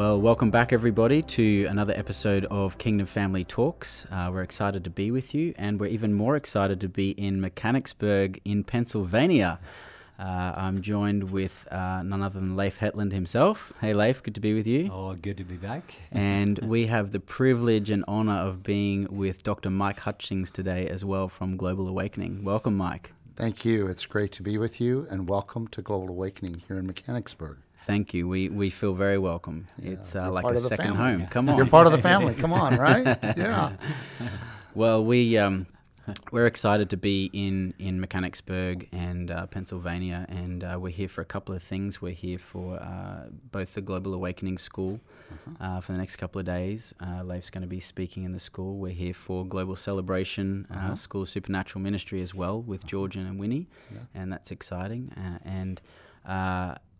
Well, welcome back, everybody, to another episode of Kingdom Family Talks. Uh, we're excited to be with you, and we're even more excited to be in Mechanicsburg in Pennsylvania. Uh, I'm joined with uh, none other than Leif Hetland himself. Hey, Leif, good to be with you. Oh, good to be back. and we have the privilege and honor of being with Dr. Mike Hutchings today as well from Global Awakening. Welcome, Mike. Thank you. It's great to be with you, and welcome to Global Awakening here in Mechanicsburg. Thank you. We we feel very welcome. Yeah, it's uh, like a second family. home. Come on. You're part of the family. Come on, right? Yeah. Well, we um, we're excited to be in in Mechanicsburg and uh, Pennsylvania, and uh, we're here for a couple of things. We're here for uh, both the Global Awakening School uh-huh. for the next couple of days. Uh, Leif's going to be speaking in the school. We're here for Global Celebration uh, uh-huh. School of Supernatural Ministry as well with uh-huh. Georgian and Winnie, yeah. and that's exciting. and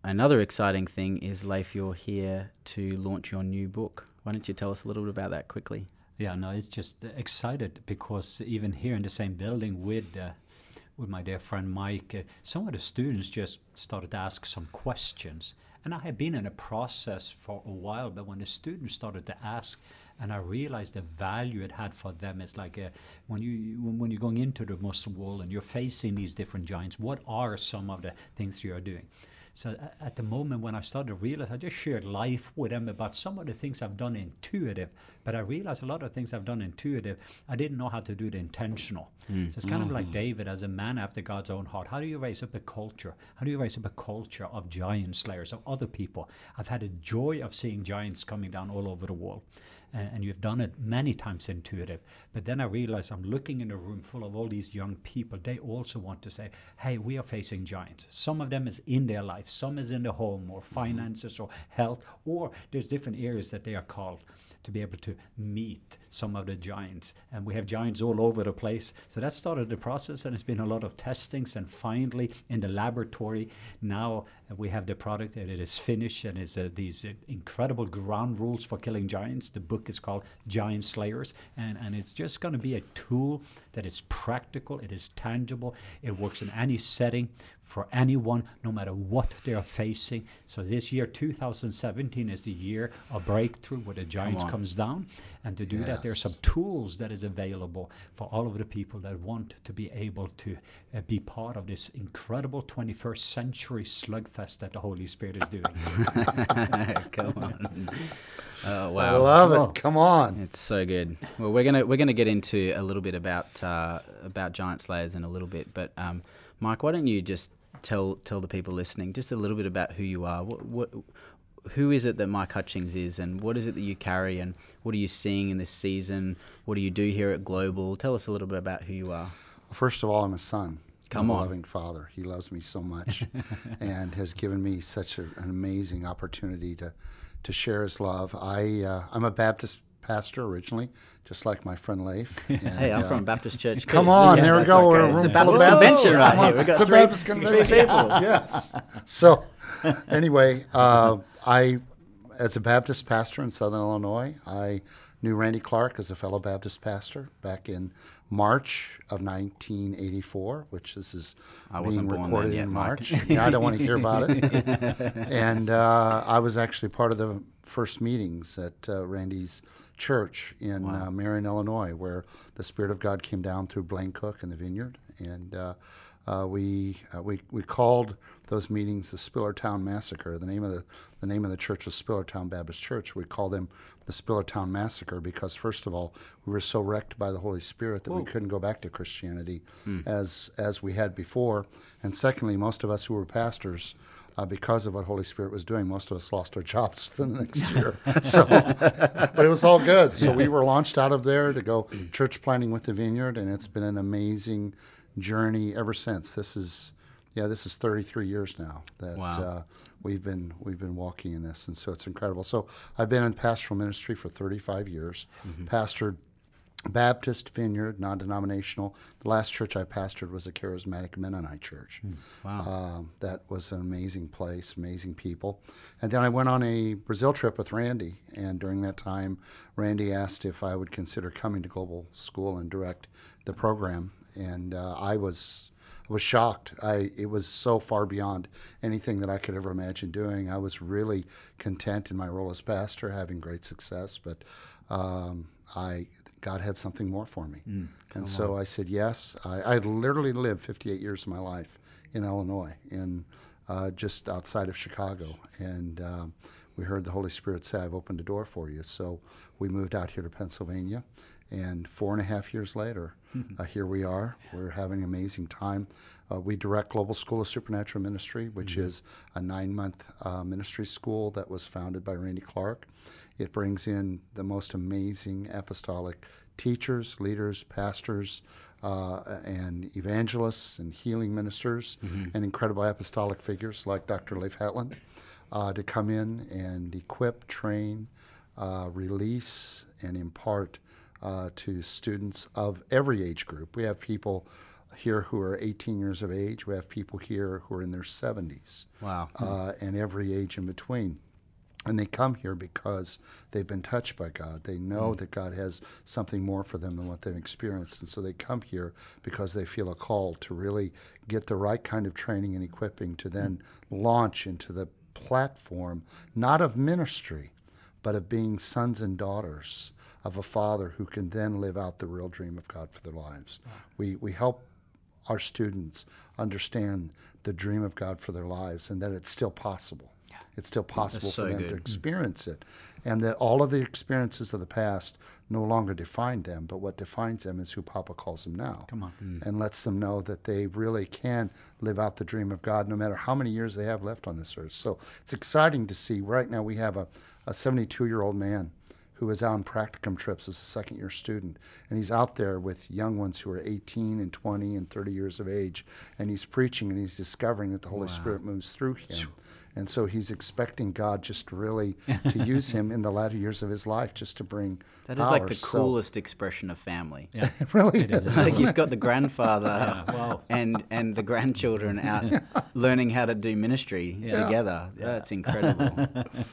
another exciting thing is, Leif, you're here to launch your new book. Why don't you tell us a little bit about that quickly? Yeah, no, it's just excited because even here in the same building with uh, with my dear friend Mike, uh, some of the students just started to ask some questions. And I had been in a process for a while, but when the students started to ask, and I realized the value it had for them. It's like uh, when you when you're going into the muscle wall and you're facing these different giants. What are some of the things you are doing? So at the moment when I started to realize, I just shared life with them about some of the things I've done intuitive. But I realized a lot of things I've done intuitive, I didn't know how to do it intentional. Mm. So it's kind mm-hmm. of like mm-hmm. David as a man after God's own heart. How do you raise up a culture? How do you raise up a culture of giant slayers, of other people? I've had a joy of seeing giants coming down all over the world and, and you've done it many times intuitive. But then I realize I'm looking in a room full of all these young people. They also want to say, hey, we are facing giants. Some of them is in their life, some is in the home or finances or health, or there's different areas that they are called to be able to meet some of the giants. And we have giants all over the place. So that started the process, and it's been a lot of testings. And finally, in the laboratory, now we have the product and it is finished, and it's uh, these uh, incredible ground rules for killing giants. The book is called Giant Slayers, and, and it's just going to be a tool that is practical, it is tangible, it works in any setting for anyone, no matter what they are facing. So this year, 2017, is the year of breakthrough where the giants Come comes down, and to do yes. that, there are some tools that is available for all of the people that want to be able to uh, be part of this incredible 21st century slugfest that the Holy Spirit is doing. Come on. Oh wow! I love it. Oh, Come on, it's so good. Well, we're gonna we're gonna get into a little bit about uh, about giant slayers in a little bit, but um, Mike, why don't you just tell tell the people listening just a little bit about who you are? What what who is it that Mike Hutchings is, and what is it that you carry, and what are you seeing in this season? What do you do here at Global? Tell us a little bit about who you are. First of all, I'm a son. Come I'm on. a loving father. He loves me so much, and has given me such a, an amazing opportunity to to share his love. I uh, I'm a Baptist pastor originally, just like my friend Leif. And, hey, I'm uh, from Baptist Church. Come on, yes, there we go. We're a room it's a Baptist convention right here. We got it's three, a Baptist convention. people. yes. So, anyway, uh, I, as a Baptist pastor in Southern Illinois, I knew Randy Clark as a fellow Baptist pastor back in March of 1984, which this is I being recorded yet, in March. yeah, I don't want to hear about it. and uh, I was actually part of the first meetings at uh, Randy's church in wow. uh, Marion, Illinois, where the Spirit of God came down through Blaine Cook in the vineyard. And uh, uh, we, uh, we, we called those meetings the Spillertown Massacre. The name of the, the name of the church was Spillertown Baptist Church. We called them the Spillertown Massacre because, first of all, we were so wrecked by the Holy Spirit that Whoa. we couldn't go back to Christianity hmm. as, as we had before. And secondly, most of us who were pastors uh, because of what Holy Spirit was doing. Most of us lost our jobs within the next year. so, but it was all good. So we were launched out of there to go church planting with the Vineyard, and it's been an amazing journey ever since. This is, yeah, this is 33 years now that wow. uh, we've been we've been walking in this, and so it's incredible. So I've been in pastoral ministry for 35 years, mm-hmm. pastored Baptist Vineyard, non denominational. The last church I pastored was a charismatic Mennonite church. Mm, wow. Um, that was an amazing place, amazing people. And then I went on a Brazil trip with Randy. And during that time, Randy asked if I would consider coming to Global School and direct the program. And uh, I was was shocked. I it was so far beyond anything that I could ever imagine doing. I was really content in my role as pastor, having great success, but um, I God had something more for me, mm, and so on. I said yes. I, I literally lived 58 years of my life in Illinois, in uh, just outside of Chicago, and. Um, we heard the Holy Spirit say, I've opened a door for you. So we moved out here to Pennsylvania. And four and a half years later, uh, here we are. We're having an amazing time. Uh, we direct Global School of Supernatural Ministry, which mm-hmm. is a nine month uh, ministry school that was founded by Randy Clark. It brings in the most amazing apostolic teachers, leaders, pastors, uh, and evangelists and healing ministers, mm-hmm. and incredible apostolic figures like Dr. Leif Hetland uh, to come in and equip, train, uh, release, and impart uh, to students of every age group. We have people here who are 18 years of age. We have people here who are in their 70s. Wow. Uh, and every age in between. And they come here because they've been touched by God. They know mm. that God has something more for them than what they've experienced. And so they come here because they feel a call to really get the right kind of training and equipping to then mm. launch into the platform, not of ministry, but of being sons and daughters of a father who can then live out the real dream of God for their lives. We, we help our students understand the dream of God for their lives and that it's still possible. Yeah. It's still possible so for them good. to experience it. And that all of the experiences of the past no longer define them, but what defines them is who Papa calls them now. Come on. Mm. And lets them know that they really can live out the dream of God no matter how many years they have left on this earth. So it's exciting to see. Right now, we have a, a 72 year old man who is out on practicum trips as a second year student. And he's out there with young ones who are 18 and 20 and 30 years of age. And he's preaching and he's discovering that the Holy wow. Spirit moves through him. And so he's expecting God just really to use him in the latter years of his life just to bring That is power. like the coolest so, expression of family. Yeah. it really it is. It's like you've got the grandfather yeah, wow. and, and the grandchildren out yeah. learning how to do ministry yeah. together. That's incredible.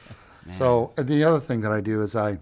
so the other thing that I do is I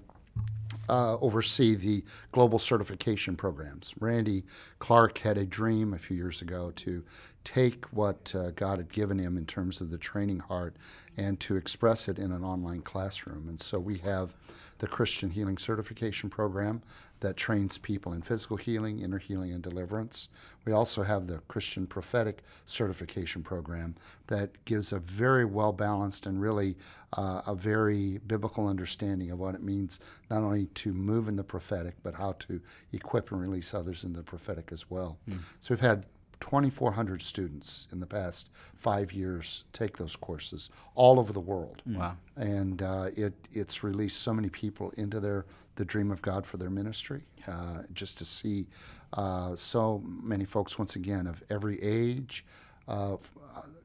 uh, oversee the global certification programs. Randy Clark had a dream a few years ago to take what uh, God had given him in terms of the training heart and to express it in an online classroom. And so we have the Christian Healing Certification Program that trains people in physical healing, inner healing, and deliverance. We also have the Christian Prophetic Certification Program that gives a very well balanced and really uh, a very biblical understanding of what it means not only to move in the prophetic, but how to equip and release others in the prophetic as well. Mm. So we've had 2,400 students in the past five years take those courses all over the world. Mm. Wow! And uh, it it's released so many people into their the dream of God for their ministry. Uh, just to see uh, so many folks once again of every age, uh,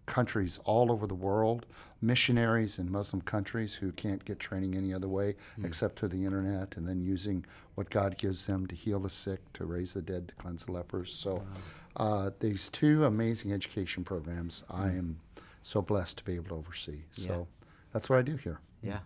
countries all over the world, missionaries in Muslim countries who can't get training any other way mm. except through the internet, and then using what God gives them to heal the sick, to raise the dead, to cleanse the lepers. So. Wow uh, these two amazing education programs I mm. am so blessed to be able to oversee. So yeah. that's what I do here. Yeah.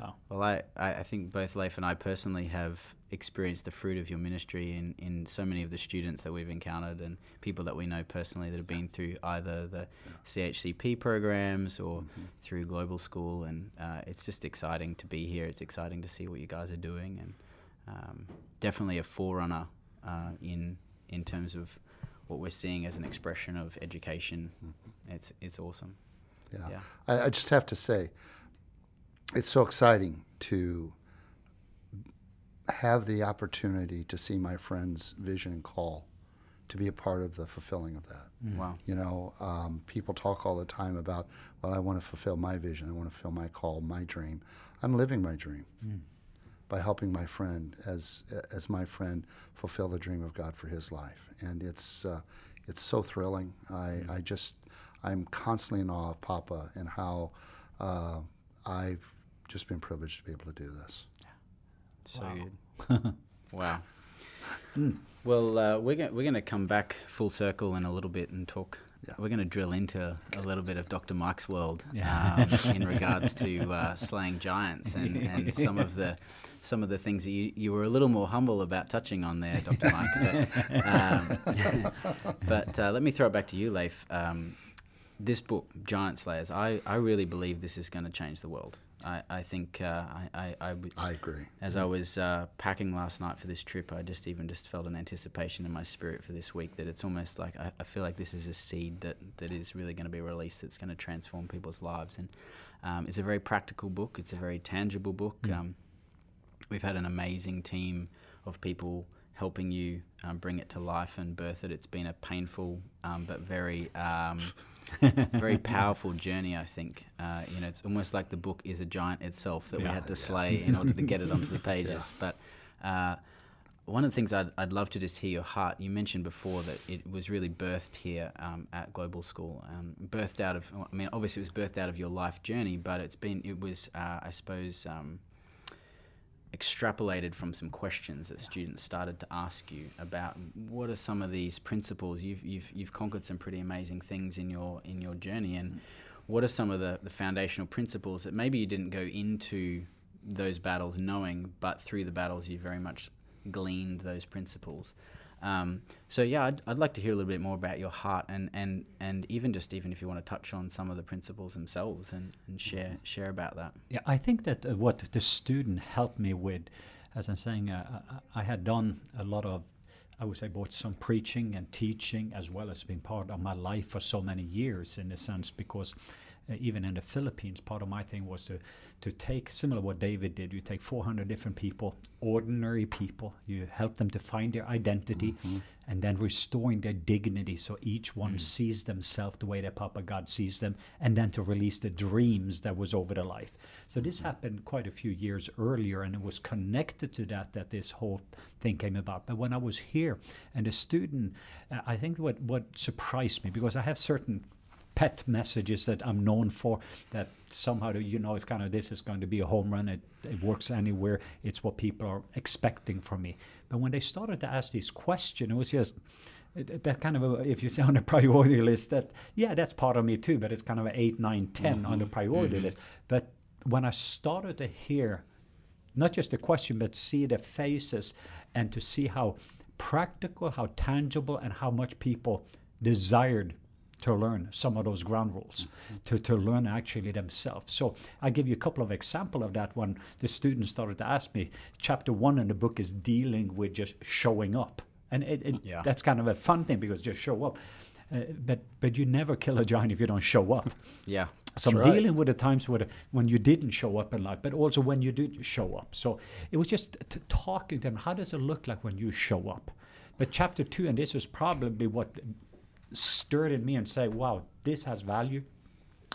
Wow. Well, I, I think both Leif and I personally have experienced the fruit of your ministry in, in so many of the students that we've encountered and people that we know personally that have been through either the CHCP programs or mm-hmm. through Global School. And uh, it's just exciting to be here. It's exciting to see what you guys are doing and um, definitely a forerunner uh, in, in terms of what we're seeing as an expression of education. Mm-hmm. It's it's awesome. Yeah, yeah. I, I, just have to say, it's so exciting to have the opportunity to see my friend's vision and call, to be a part of the fulfilling of that. Mm. Wow. You know, um, people talk all the time about, well, I want to fulfill my vision, I want to fulfill my call, my dream. I'm living my dream. Mm by helping my friend as as my friend fulfill the dream of God for his life. And it's uh, it's so thrilling. I, mm-hmm. I just I'm constantly in awe of Papa and how uh, I've just been privileged to be able to do this. So wow. good. wow. Mm. Well, uh, we're going we're going to come back full circle in a little bit and talk. Yeah. We're going to drill into a little bit of Dr. Mike's world yeah. um, in regards to uh, slaying giants and, and some of the some of the things that you, you were a little more humble about touching on there, Dr. Mike. But, um, but uh, let me throw it back to you, Leif. Um, this book, Giant Slayers, I, I really believe this is going to change the world. I, I think uh, I, I, I, agree. As I was uh, packing last night for this trip, I just even just felt an anticipation in my spirit for this week that it's almost like I, I feel like this is a seed that, that is really going to be released that's going to transform people's lives. And um, it's a very practical book. It's a very tangible book. Mm. Um, we've had an amazing team of people helping you um, bring it to life and birth it. It's been a painful um, but very um, very powerful journey. I think uh, you know it's almost like the book is a giant itself that yeah, we had to yeah. slay in order to get it onto the pages. Yeah. But uh, one of the things I'd, I'd love to just hear your heart. You mentioned before that it was really birthed here um, at Global School, um, birthed out of. I mean, obviously it was birthed out of your life journey, but it's been it was uh, I suppose. Um, extrapolated from some questions that students started to ask you about what are some of these principles? You've you've you've conquered some pretty amazing things in your in your journey and mm. what are some of the, the foundational principles that maybe you didn't go into those battles knowing but through the battles you very much gleaned those principles um, so yeah, I'd, I'd like to hear a little bit more about your heart and, and, and even just even if you want to touch on some of the principles themselves and, and share share about that. Yeah, I think that uh, what the student helped me with, as I'm saying, uh, I, I had done a lot of I would say both some preaching and teaching as well as being part of my life for so many years in a sense because uh, even in the Philippines, part of my thing was to to take similar what David did. You take 400 different people, ordinary people, you help them to find their identity, mm-hmm. and then restoring their dignity, so each one mm. sees themselves the way their Papa God sees them, and then to release the dreams that was over their life. So this mm-hmm. happened quite a few years earlier, and it was connected to that that this whole thing came about. But when I was here, and the student, uh, I think what what surprised me because I have certain pet messages that I'm known for that somehow you know it's kind of this is going to be a home run it, it works anywhere it's what people are expecting from me but when they started to ask these questions it was just that kind of a, if you say on the priority list that yeah that's part of me too but it's kind of an 8 9 10 mm-hmm. on the mm-hmm. priority mm-hmm. list but when i started to hear not just the question but see the faces and to see how practical how tangible and how much people desired to learn some of those ground rules, mm-hmm. to, to learn actually themselves. So I give you a couple of example of that when the students started to ask me. Chapter one in the book is dealing with just showing up. And it, it, yeah. that's kind of a fun thing because just show up. Uh, but but you never kill a giant if you don't show up. Yeah. So I'm right. dealing with the times where, when you didn't show up in life, but also when you did show up. So it was just t- talking to them. How does it look like when you show up? But chapter two, and this is probably what stirred in me and say, wow, this has value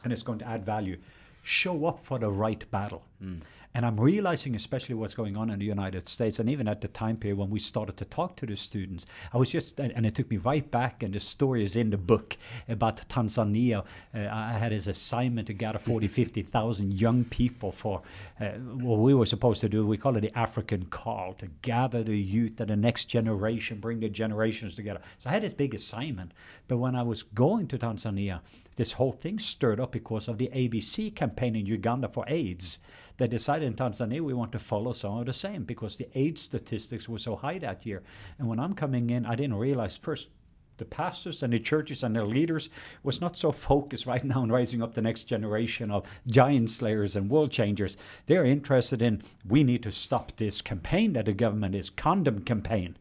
and it's going to add value. Show up for the right battle. Mm. And I'm realizing, especially what's going on in the United States, and even at the time period when we started to talk to the students, I was just, and it took me right back, and the story is in the book about Tanzania. Uh, I had his assignment to gather 40, 50,000 young people for uh, what we were supposed to do. We call it the African call to gather the youth and the next generation, bring the generations together. So I had this big assignment. But when I was going to Tanzania, this whole thing stirred up because of the ABC campaign in Uganda for AIDS they decided in Tanzania we want to follow some of the same because the AIDS statistics were so high that year. And when I'm coming in, I didn't realize first the pastors and the churches and their leaders was not so focused right now on raising up the next generation of giant slayers and world changers. They're interested in we need to stop this campaign that the government is condom campaign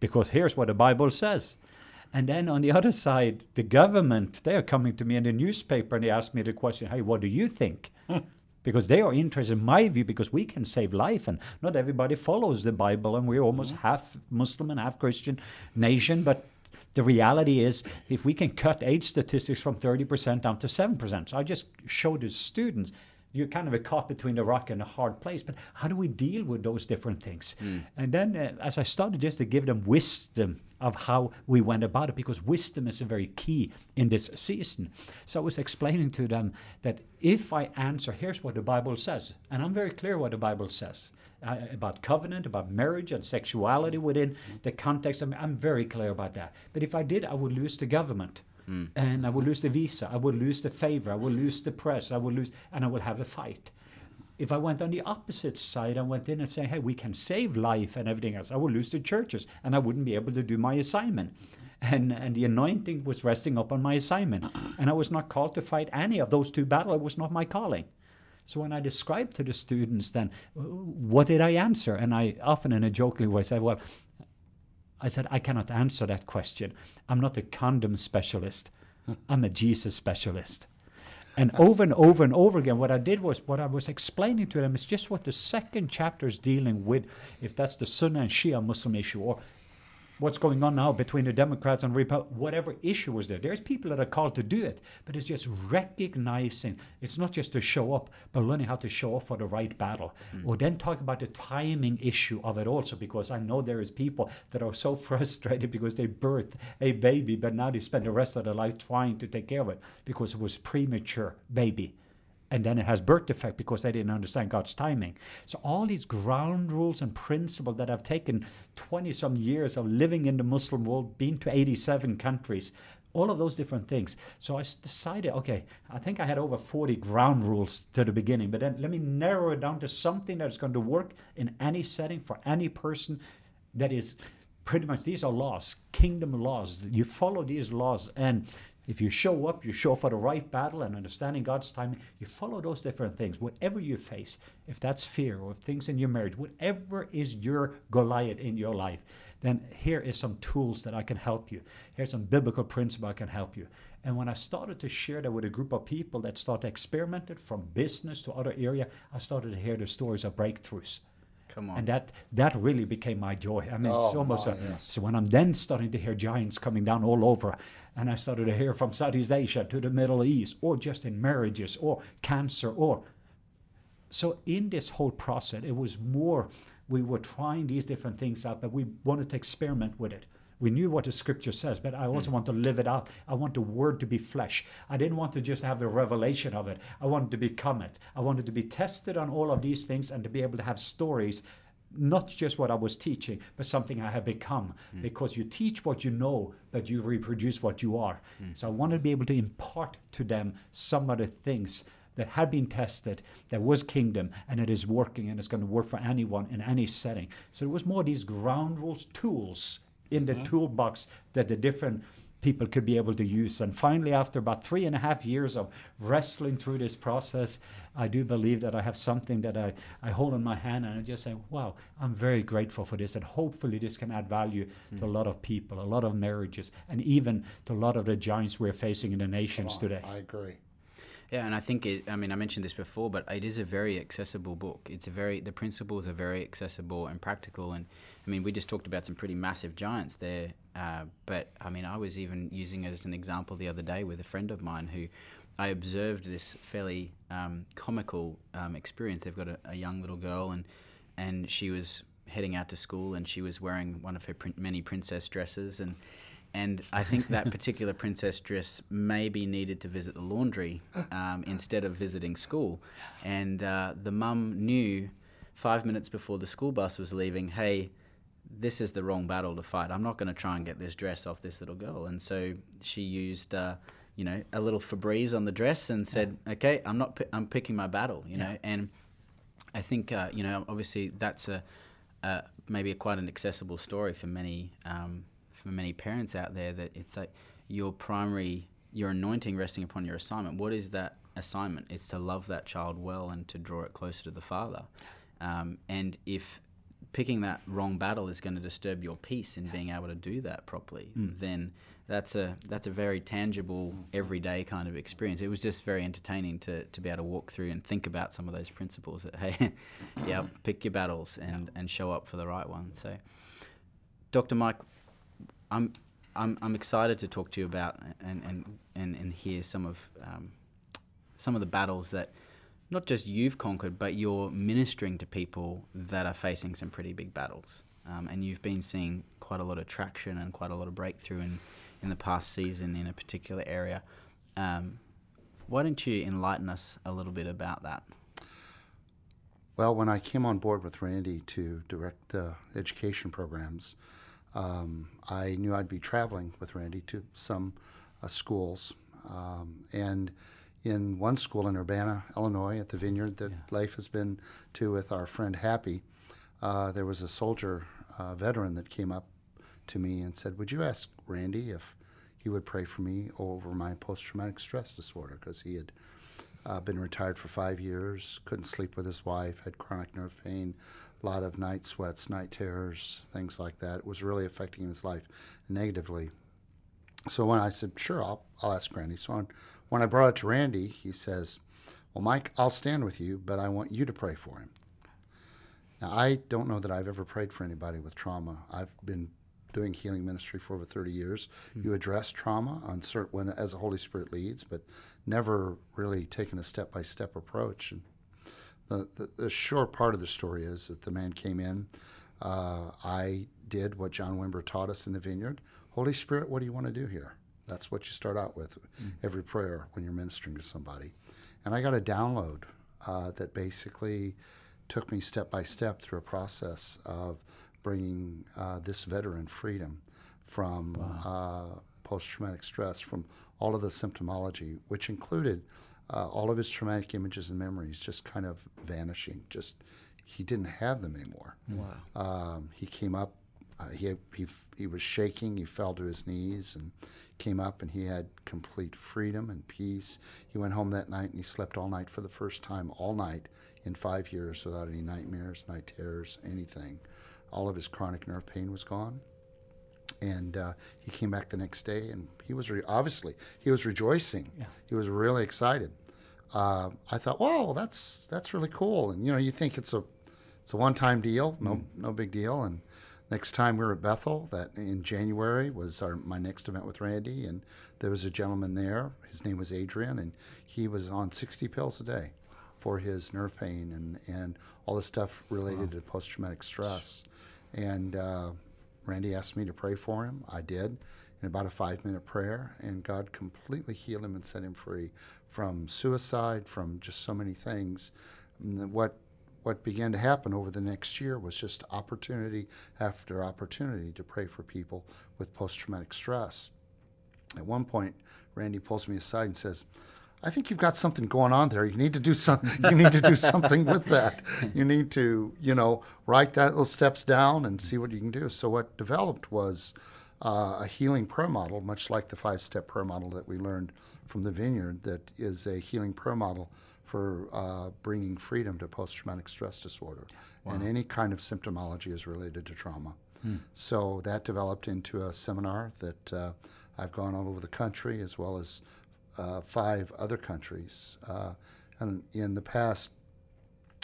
because here's what the Bible says. And then on the other side, the government, they're coming to me in the newspaper and they ask me the question, hey, what do you think? Hmm. Because they are interested in my view because we can save life and not everybody follows the bible and we're almost mm-hmm. half muslim and half christian nation but the reality is if we can cut AIDS statistics from 30% down to 7% so i just showed the students you're kind of a caught between a rock and a hard place. But how do we deal with those different things? Mm. And then, uh, as I started just to give them wisdom of how we went about it, because wisdom is a very key in this season. So I was explaining to them that if I answer, here's what the Bible says, and I'm very clear what the Bible says. Uh, about covenant, about marriage and sexuality within the context. I'm, I'm very clear about that. But if I did, I would lose the government. Mm. And I will lose the visa, I will lose the favor, I will lose the press, I will lose, and I will have a fight. if I went on the opposite side and went in and say, hey, we can save life and everything else, I would lose the churches and I wouldn't be able to do my assignment. And, and the anointing was resting up on my assignment. And I was not called to fight any of those two battles. It was not my calling. So when I described to the students, then what did I answer? And I often in a jokingly way said, well, I said, I cannot answer that question. I'm not a condom specialist. I'm a Jesus specialist. And That's over and over and over again, what I did was what I was explaining to them is just what the second chapter is dealing with, if that's the Sunni and Shia Muslim issue, or what's going on now between the Democrats and Republicans, whatever issue was there. There's people that are called to do it, but it's just recognizing it's not just to show up, but learning how to show up for the right battle. Mm. Or then talk about the timing issue of it also, because I know there is people that are so frustrated because they birthed a baby, but now they spend the rest of their life trying to take care of it because it was premature baby and then it has birth defect because they didn't understand God's timing. So all these ground rules and principles that have taken 20 some years of living in the Muslim world, been to 87 countries, all of those different things. So I decided, okay, I think I had over 40 ground rules to the beginning, but then let me narrow it down to something that's going to work in any setting for any person that is pretty much these are laws, kingdom laws. You follow these laws and if you show up, you show up for the right battle and understanding God's timing, you follow those different things. Whatever you face, if that's fear or if things in your marriage, whatever is your Goliath in your life, then here is some tools that I can help you. Here's some biblical principle I can help you. And when I started to share that with a group of people that started experimented from business to other area, I started to hear the stories of breakthroughs. Come on. And that that really became my joy. I mean, oh, it's almost my, a, yes. so when I'm then starting to hear giants coming down all over, and I started to hear from Southeast Asia to the Middle East, or just in marriages, or cancer, or so in this whole process, it was more we were trying these different things out, but we wanted to experiment with it. We knew what the scripture says, but I also mm. want to live it out. I want the word to be flesh. I didn't want to just have the revelation of it. I wanted to become it. I wanted to be tested on all of these things and to be able to have stories not just what I was teaching, but something I have become. Mm. Because you teach what you know, but you reproduce what you are. Mm. So I wanted to be able to impart to them some of the things that had been tested, that was kingdom, and it is working and it's going to work for anyone in any setting. So it was more these ground rules, tools in the mm-hmm. toolbox that the different people could be able to use. And finally, after about three and a half years of wrestling through this process, I do believe that I have something that I, I hold in my hand and I just say, wow, I'm very grateful for this. And hopefully, this can add value mm. to a mm-hmm. lot of people, a lot of marriages, and even to a lot of the giants we're facing in the nations on, today. I agree. Yeah, and I think it. I mean, I mentioned this before, but it is a very accessible book. It's a very the principles are very accessible and practical, and I mean, we just talked about some pretty massive giants there, uh, but I mean, I was even using it as an example the other day with a friend of mine who I observed this fairly um, comical um, experience. They've got a, a, young little girl, and and she was heading out to school, and she was wearing one of her prin- many princess dresses, and and I think that particular princess dress maybe needed to visit the laundry um, instead of visiting school, and uh, the mum knew five minutes before the school bus was leaving, hey this is the wrong battle to fight. I'm not going to try and get this dress off this little girl. And so she used, uh, you know, a little Febreze on the dress and said, yeah. okay, I'm not, I'm picking my battle, you know. And I think, uh, you know, obviously that's a, uh, maybe a quite an accessible story for many, um, for many parents out there that it's like your primary, your anointing resting upon your assignment. What is that assignment? It's to love that child well and to draw it closer to the Father. Um, and if picking that wrong battle is going to disturb your peace in being able to do that properly, mm. then that's a that's a very tangible, everyday kind of experience. It was just very entertaining to, to be able to walk through and think about some of those principles. That hey, yeah, pick your battles and, and show up for the right one. So, Dr. Mike, I'm I'm I'm excited to talk to you about and and and, and hear some of um, some of the battles that not just you've conquered, but you're ministering to people that are facing some pretty big battles. Um, and you've been seeing quite a lot of traction and quite a lot of breakthrough in, in the past season in a particular area. Um, why don't you enlighten us a little bit about that? Well, when I came on board with Randy to direct the education programs, um, I knew I'd be traveling with Randy to some uh, schools. Um, and in one school in Urbana, Illinois, at the vineyard that Yeah. Leif has been to with our friend Happy. Uh, there was a soldier uh, veteran that came up to me and said, "Would you ask Randy if he would pray for me over my post-traumatic stress disorder?" Because he had uh, been retired for five years, couldn't sleep with his wife, had chronic nerve pain, a lot of night sweats, night terrors, things like that. It was really affecting his life negatively. So when I said, sure, I'll, I'll ask Randy. So when, when I brought it to Randy, he says, well, Mike, I'll stand with you, but I want you to pray for him. Now, I don't know that I've ever prayed for anybody with trauma. I've been doing healing ministry for over 30 years. You address trauma on certain, when, as the Holy Spirit leads, but never really taken a step by step approach. And the, the, the short part of the story is that the man came in. Uh, I did what John Wimber taught us in the vineyard. Holy Spirit, what do you want to do here? That's what you start out with every prayer when you're ministering to somebody. And I got a download uh, that basically took me step by step through a process of bringing uh, this veteran freedom from uh, post traumatic stress, from all of the symptomology, which included uh, all of his traumatic images and memories just kind of vanishing. Just he didn't have them anymore. Wow. Um, he came up. Uh, he, he he was shaking. He fell to his knees and came up, and he had complete freedom and peace. He went home that night and he slept all night for the first time all night in five years without any nightmares, night terrors, anything. All of his chronic nerve pain was gone. And uh, he came back the next day, and he was re- obviously he was rejoicing. Yeah. He was really excited. Uh, I thought, "Whoa, that's that's really cool." And you know, you think it's a it's a one-time deal, no no big deal. And next time we were at Bethel, that in January was our my next event with Randy, and there was a gentleman there. His name was Adrian, and he was on 60 pills a day for his nerve pain and and all the stuff related to post-traumatic stress. And uh, Randy asked me to pray for him. I did in about a five-minute prayer, and God completely healed him and set him free from suicide, from just so many things. And what what began to happen over the next year was just opportunity after opportunity to pray for people with post-traumatic stress. At one point, Randy pulls me aside and says, "I think you've got something going on there. You need to do some. You need to do something with that. You need to, you know, write that those steps down and see what you can do." So what developed was uh, a healing prayer model, much like the five-step prayer model that we learned from the Vineyard. That is a healing prayer model for uh, bringing freedom to post-traumatic stress disorder, and any kind of symptomology is related to trauma. So that developed into a seminar that uh, I've gone all over the country, as well as uh, five other countries. Uh, and in the past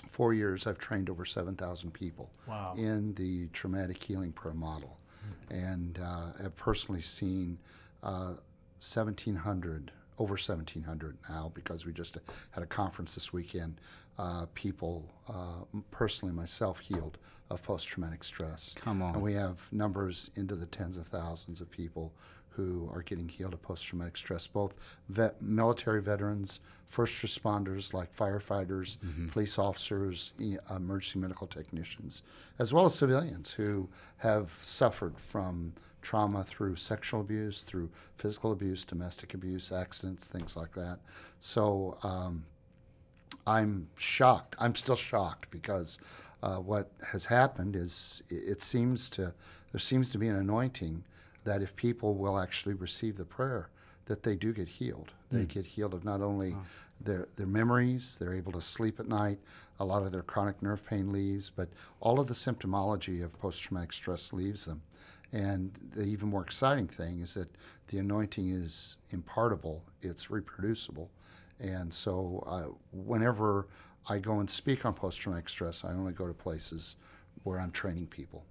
four years, I've trained over 7,000 people Wow. in the traumatic healing prayer model, and uh, have personally seen uh, 1,700, over 1,700 now, because we just had a conference this weekend. Uh, people, uh, personally myself, healed of post-traumatic stress. Come on. And we have numbers into the tens of thousands of people who are getting healed of post-traumatic stress, both vet, military veterans, first responders like firefighters, police officers, e- emergency medical technicians, as well as civilians who have suffered from trauma through sexual abuse, through physical abuse, domestic abuse, accidents, things like that. So um, I'm shocked. I'm still shocked because uh, what has happened is it seems to there seems to be an anointing that if people will actually receive the prayer, that they do get healed. They get healed of not only their their memories, they're able to sleep at night. A lot of their chronic nerve pain leaves, but all of the symptomology of post-traumatic stress leaves them. And the even more exciting thing is that the anointing is impartable, it's reproducible. And so, uh, whenever I go and speak on post traumatic stress, I only go to places where I'm training people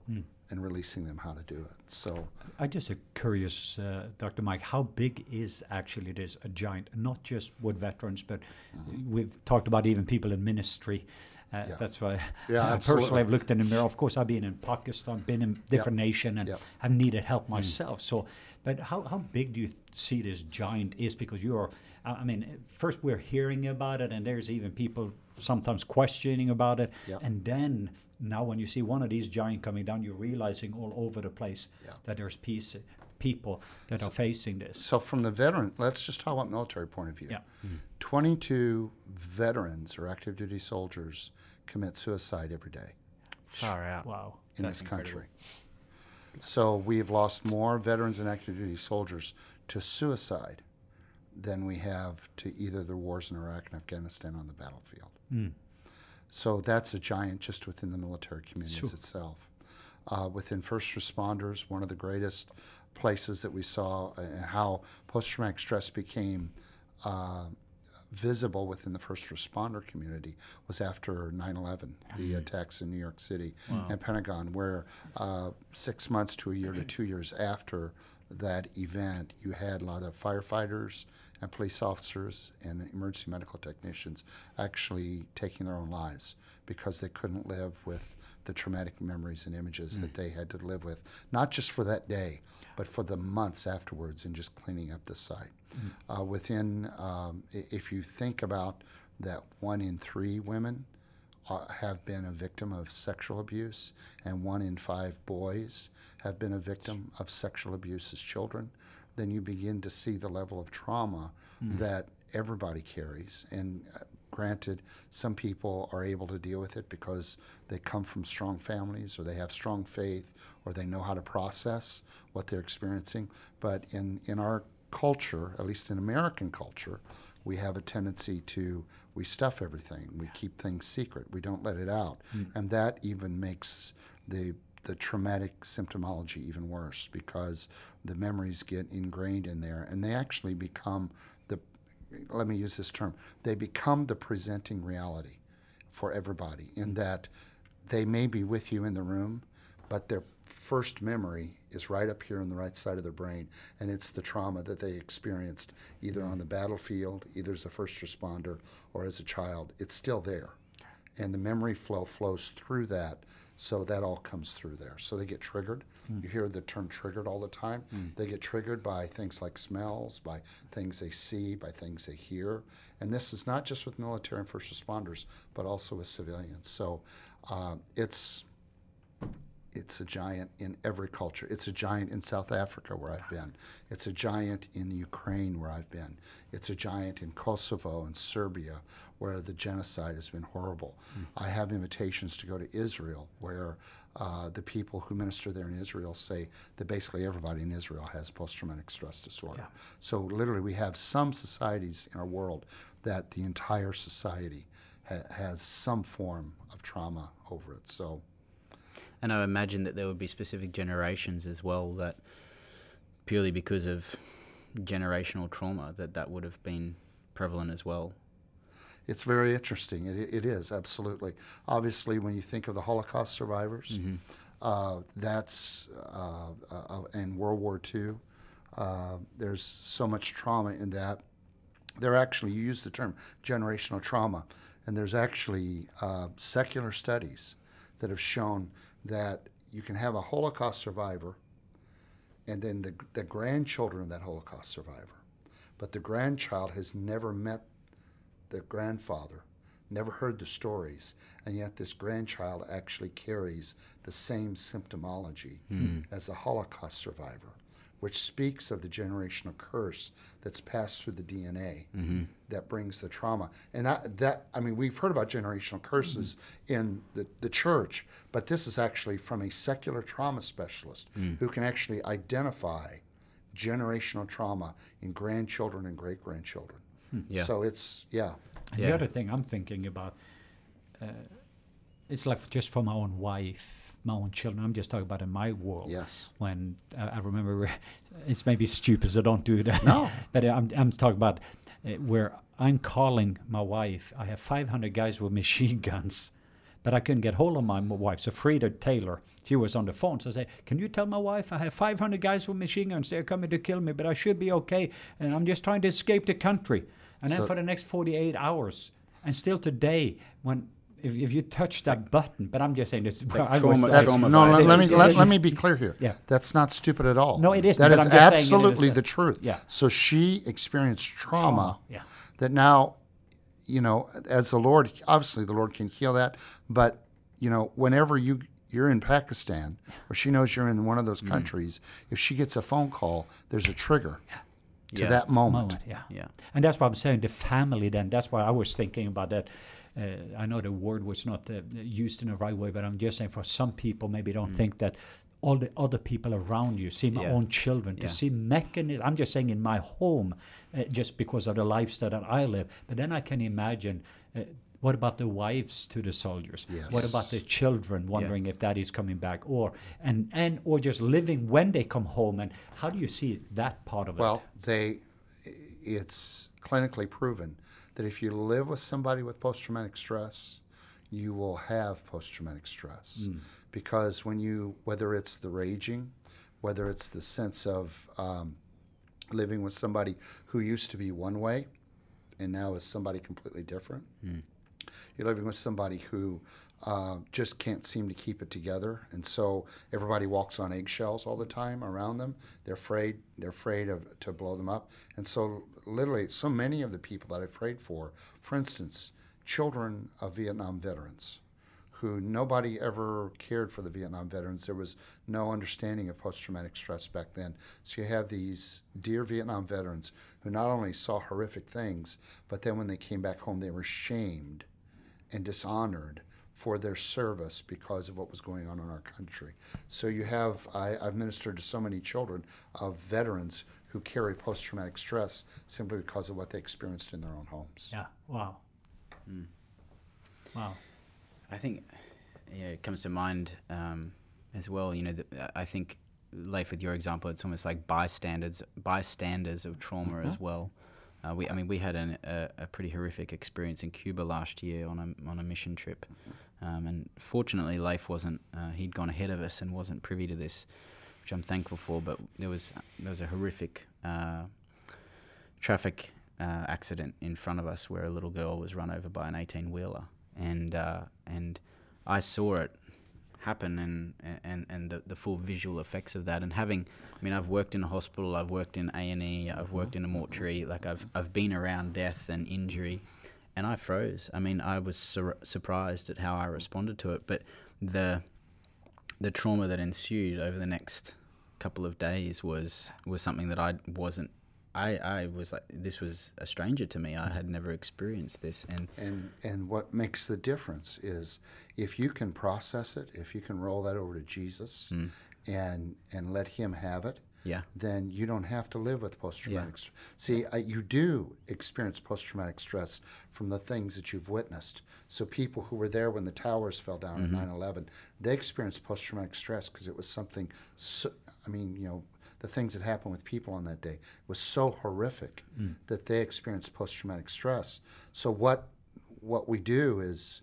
and releasing them how to do it. So, I just uh, curious, uh, Dr. Mike, how big is actually this a giant? Not just with veterans, but we've talked about even people in ministry. Uh. Yeah. That's why Yeah, personally have looked in the mirror. Of course, I've been in Pakistan, been in different nation, and I've needed help Mm. myself. So, but how, how big do you th- see this giant is? Because you're, I I mean, first we're hearing about it, and there's even people sometimes questioning about it, and then now when you see one of these giant coming down, you're realizing all over the place Yeah. that there's piece, people that are facing this. So from the veteran, let's just talk about military point of view. Yeah. 22 veterans or active duty soldiers commit suicide every day Far out. Wow. in That's this incredible. country. So we have lost more veterans and active duty soldiers to suicide than we have to either the wars in Iraq and Afghanistan on the battlefield. So that's a giant just within the military communities Sure. itself. Uh, within first responders, one of the greatest places that we saw and how post traumatic stress became uh, visible within the first responder community was after 9 11, the attacks in New York City and Pentagon, where uh, six months to a year to two years after that event, you had a lot of firefighters and police officers and emergency medical technicians actually taking their own lives because they couldn't live with the traumatic memories and images that they had to live with, not just for that day, but for the months afterwards and just cleaning up the site. Uh, within, um, if you think about that one in three women uh, have been a victim of sexual abuse, and one in five boys have been a victim of sexual abuse as children, then you begin to see the level of trauma that everybody carries. And uh, granted, some people are able to deal with it because they come from strong families or they have strong faith or they know how to process what they're experiencing. But in, in our culture, at least in American culture, we have a tendency to we stuff everything. We keep things secret. We don't let it out, hmm. and that even makes the the traumatic symptomology even worse because the memories get ingrained in there, and they actually become. Let me use this term. They become the presenting reality for everybody in mm-hmm. that they may be with you in the room, but their first memory is right up here on the right side of their brain, and it's the trauma that they experienced either on mm-hmm. the battlefield, either as a first responder or as a child. It's still there, and the memory flow flows through that, so that all comes through there. So they get triggered. You hear the term triggered all the time. They get triggered by things like smells, by things they see, by things they hear, and this is not just with military and first responders, but also with civilians. So uh, it's it's a giant in every culture. It's a giant in South Africa where I've been. It's a giant in the Ukraine where I've been. It's a giant in Kosovo and Serbia where the genocide has been horrible. I have invitations to go to Israel where uh, the people who minister there in Israel say that basically everybody in Israel has post-traumatic stress disorder. So literally, we have some societies in our world that the entire society ha- has some form of trauma over it. So. And I imagine that there would be specific generations as well that, purely because of generational trauma, that that would have been prevalent as well. It's very interesting. It, it is absolutely. Obviously, when you think of the Holocaust survivors, uh, that's uh, uh, in World War II. Uh, there's so much trauma in that. They're actually you use the term generational trauma, and there's actually uh, secular studies that have shown that you can have a Holocaust survivor, and then the the grandchildren of that Holocaust survivor, but the grandchild has never met the grandfather, never heard the stories, and yet this grandchild actually carries the same symptomology hmm. as a Holocaust survivor, which speaks of the generational curse that's passed through the DNA mm-hmm. that brings the trauma. And that, that I mean, we've heard about generational curses mm-hmm. in the, the church, but this is actually from a secular trauma specialist mm. who can actually identify generational trauma in grandchildren and great grandchildren. Hmm. Yeah. So it's yeah. And Yeah. The other thing I'm thinking about, uh, it's like just for my own wife, my own children. I'm just talking about in my world. Yes. When uh, I remember, it's maybe stupid, so don't do that. No. but I'm, I'm talking about uh, where I'm calling my wife. I have 500 guys with machine guns. But I couldn't get hold of my wife. So Frida Taylor, she was on the phone. So I said, "Can you tell my wife I have 500 guys with machine guns? They're coming to kill me, but I should be okay. And I'm just trying to escape the country." And then So- for the next 48 hours, and still today, when if, if you touch that button, but I'm just saying this. like I trauma- That's, trauma no, let, let me let, let me be clear here. Yeah. That's not stupid at all. No, it isn't, That but is I'm just saying it is absolutely the truth. Yeah. So she experienced trauma, Trauma, yeah. that now, you know, as the Lord, obviously the Lord can heal that, but you know, whenever you you're in Pakistan or she knows you're in one of those countries, if she gets a phone call, there's a trigger Yeah to Yeah. that moment. moment. Yeah. Yeah. And that's what I'm saying. The family. Then that's why I was thinking about that. Uh, I know the word was not uh, used in the right way, but I'm just saying for some people maybe don't think that all the other people around you, see my Mm. Yeah. own children, to Yeah. see mechanism. I'm just saying in my home, uh, just because of the lifestyle that I live. But then I can imagine. Uh, what about the wives to the soldiers? What about the children wondering if that is coming back, or and and or just living when they come home? And how do you see that part of it? Well, they, it's clinically proven that if you live with somebody with post traumatic stress, you will have post traumatic stress. Because when you, whether it's the raging, whether it's the sense of um, living with somebody who used to be one way and now is somebody completely different, you're living with somebody who uh, just can't seem to keep it together, and so everybody walks on eggshells all the time around them. They're afraid. They're afraid of to blow them up, and so literally, so many of the people that I've prayed for, for instance, children of Vietnam veterans, who nobody ever cared for the Vietnam veterans. There was no understanding of post traumatic stress back then. So you have these dear Vietnam veterans who not only saw horrific things, but then when they came back home, they were shamed and dishonored for their service because of what was going on in our country. So you have, I, I've ministered to so many children of veterans who carry post traumatic stress simply because of what they experienced in their own homes. yeah. Wow. Wow. I think yeah, it comes to mind um, as well. You know, that I think, Leif, with your example, it's almost like bystanders, bystanders of trauma as well. Uh, we, I mean, we had an, a, a pretty horrific experience in Cuba last year on a on a mission trip, um, and fortunately, Leif wasn't. Uh, he'd gone ahead of us and wasn't privy to this, which I'm thankful for. But there was there was a horrific uh, traffic uh, accident in front of us where a little girl was run over by an 18 wheeler, and uh, and I saw it happen and and and the, the full visual effects of that. And having I mean I've worked in a hospital I've worked in A&E I've mm-hmm. worked in a mortuary like I've I've been around death and injury and I froze. I mean I was sur- surprised at how I responded to it but the the trauma that ensued over the next couple of days was was something that I wasn't I, I was like this was a stranger to me. I had never experienced this. And And and what makes the difference is if you can process it, if you can roll that over to Jesus and and let him have it, yeah. then you don't have to live with post traumatic stress. See, uh, you do experience post traumatic stress from the things that you've witnessed. So people who were there when the towers fell down in 9/11, they experienced post traumatic stress because it was something so I mean, you know, the things that happened with people on that day was so horrific hmm. that they experienced post traumatic stress. So what what we do is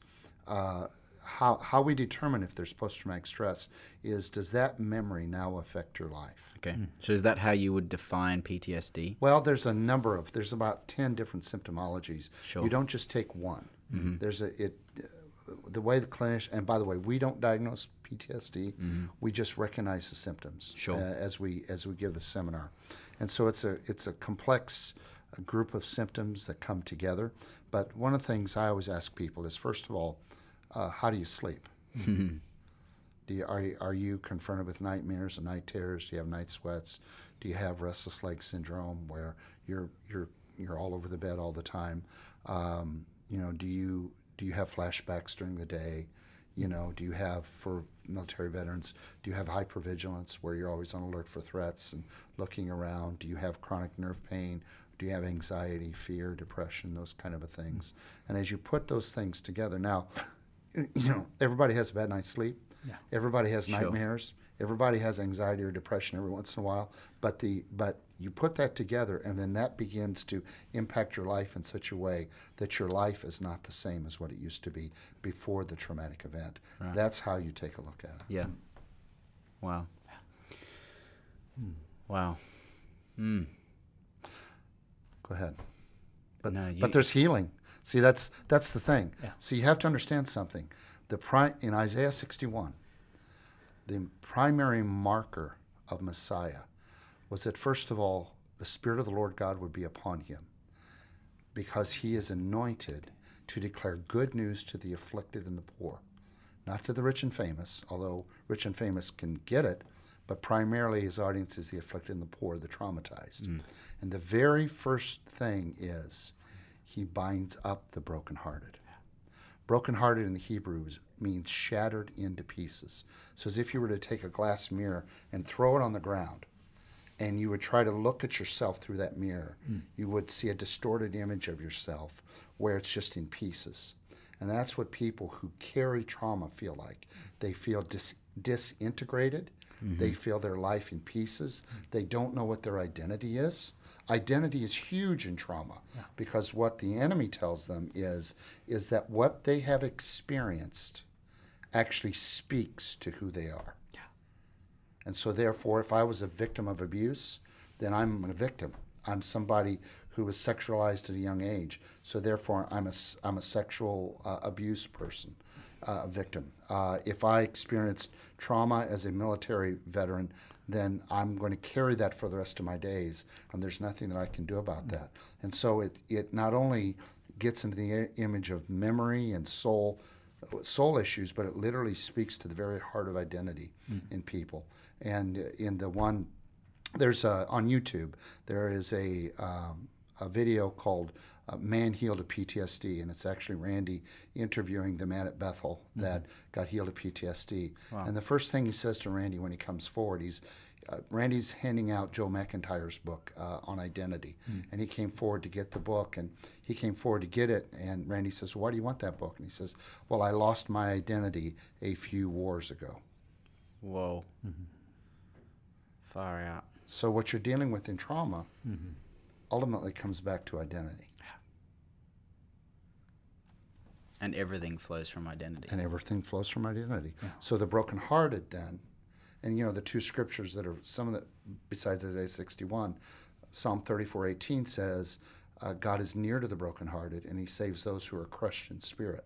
uh, how how we determine if there's post traumatic stress is does that memory now affect your life? okay hmm. so is that how you would define PTSD Well, there's a number of there's about ten different symptomologies. Sure. You don't just take one. Mm-hmm. There's a it the way the clinician and by the way we don't diagnose PTSD. We just recognize the symptoms Sure. uh, as we as we give the seminar, and so it's a it's a complex uh group of symptoms that come together. But one of the things I always ask people is first of all, uh, how do you sleep? Do you, are, you- are you confronted with nightmares and night terrors? Do you have night sweats? Do you have restless leg syndrome where you're you're you're all over the bed all the time? Um, you know, do you do you have flashbacks during the day? You know, do you have for military veterans? Do you have hypervigilance where you're always on alert for threats and looking around? Do you have chronic nerve pain? Do you have anxiety, fear, depression, those kind of a things? And as you put those things together, now, you know, everybody has a bad night's sleep. Yeah. Everybody has nightmares. Everybody has anxiety or depression every once in a while. But the but you put that together, and then that begins to impact your life in such a way that your life is not the same as what it used to be before the traumatic event. That's how you take a look at it. Yeah. Wow. Wow. Mm. Go ahead. But No, you- but there's healing. See, that's that's the thing. Yeah. So you have to understand something. The pri- in Isaiah 61, the primary marker of Messiah was that first of all, the Spirit of the Lord God would be upon him, because he is anointed to declare good news to the afflicted and the poor, not to the rich and famous, although rich and famous can get it, but primarily his audience is the afflicted and the poor, the traumatized. Mm. And the very first thing is he binds up the brokenhearted. Brokenhearted in the Hebrews means shattered into pieces. So as if you were to take a glass mirror and throw it on the ground, and you would try to look at yourself through that mirror, hmm. you would see a distorted image of yourself where it's just in pieces. And that's what people who carry trauma feel like. They feel dis- disintegrated. They mm-hmm. feel their life in pieces. They don't know what their identity is. Identity is huge in trauma because what the enemy tells them is is that what they have experienced actually speaks to who they are. And so, therefore, if I was a victim of abuse, then I'm a victim. I'm somebody who was sexualized at a young age. So, therefore, I'm a, I'm a sexual uh, abuse person, uh, victim. Uh, if I experienced trauma as a military veteran, then I'm going to carry that for the rest of my days, and there's nothing that I can do about that. And so, it, it not only gets into the image of memory and soul soul issues, but it literally speaks to the very heart of identity in people. And in the one, there's a, on YouTube, there is a, um, a video called uh, Man Healed of PTSD, and it's actually Randy interviewing the man at Bethel that got healed of PTSD. And the first thing he says to Randy when he comes forward, he's uh, Randy's handing out Joe McIntyre's book uh, on identity, and he came forward to get the book, and he came forward to get it, and Randy says, "Why do you want that book?" And he says, "Well, I lost my identity a few wars ago." Whoa. Far out. So what you're dealing with in trauma ultimately comes back to identity, And everything flows from identity. and everything flows from identity. So the brokenhearted then, and you know the two scriptures that are some of the besides Isaiah 61, Psalm 34:18 says, uh, "God is near to the brokenhearted, and He saves those who are crushed in spirit."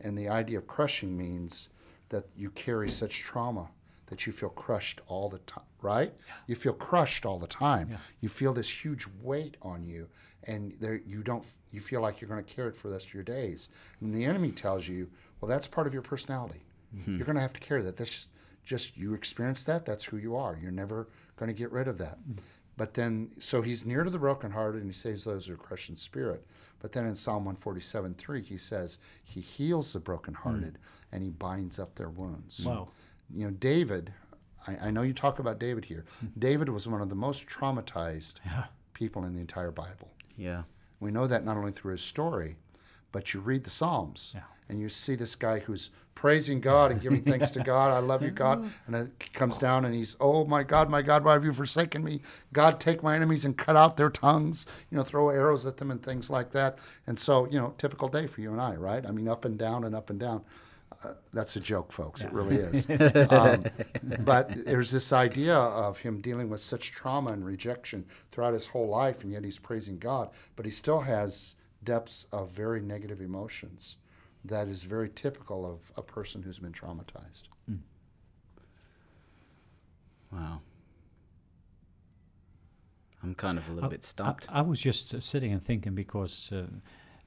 And the idea of crushing means that you carry such trauma that you feel crushed all the time, right? You feel crushed all the time. You feel this huge weight on you, and there you don't. You feel like you're going to carry it for the rest of your days. And the enemy tells you, well, that's part of your personality. You're going to have to carry that. That's just, just you experience that. That's who you are. You're never going to get rid of that. Mm. But then, so he's near to the brokenhearted and he saves those who are crushed in spirit. But then in Psalm 147 3, he says, He heals the brokenhearted mm. and he binds up their wounds. Wow. You know, David, I, I know you talk about David here. Mm. David was one of the most traumatized people in the entire Bible. Yeah. We know that not only through his story, but you read the Psalms Yeah. and you see this guy who's praising God and giving thanks to God. I love you, God. And it comes down and he's, oh my God, my God, why have you forsaken me? God, take my enemies and cut out their tongues, you know, throw arrows at them and things like that. And so, you know, typical day for you and I, right? I mean, up and down and up and down. Uh, that's a joke, folks. It really is. um, but there's this idea of him dealing with such trauma and rejection throughout his whole life, and yet he's praising God. But he still has depths of very negative emotions that is very typical of a person who's been traumatized. Wow. I'm kind of a little bit stumped. I, I was just uh, sitting and thinking because, uh,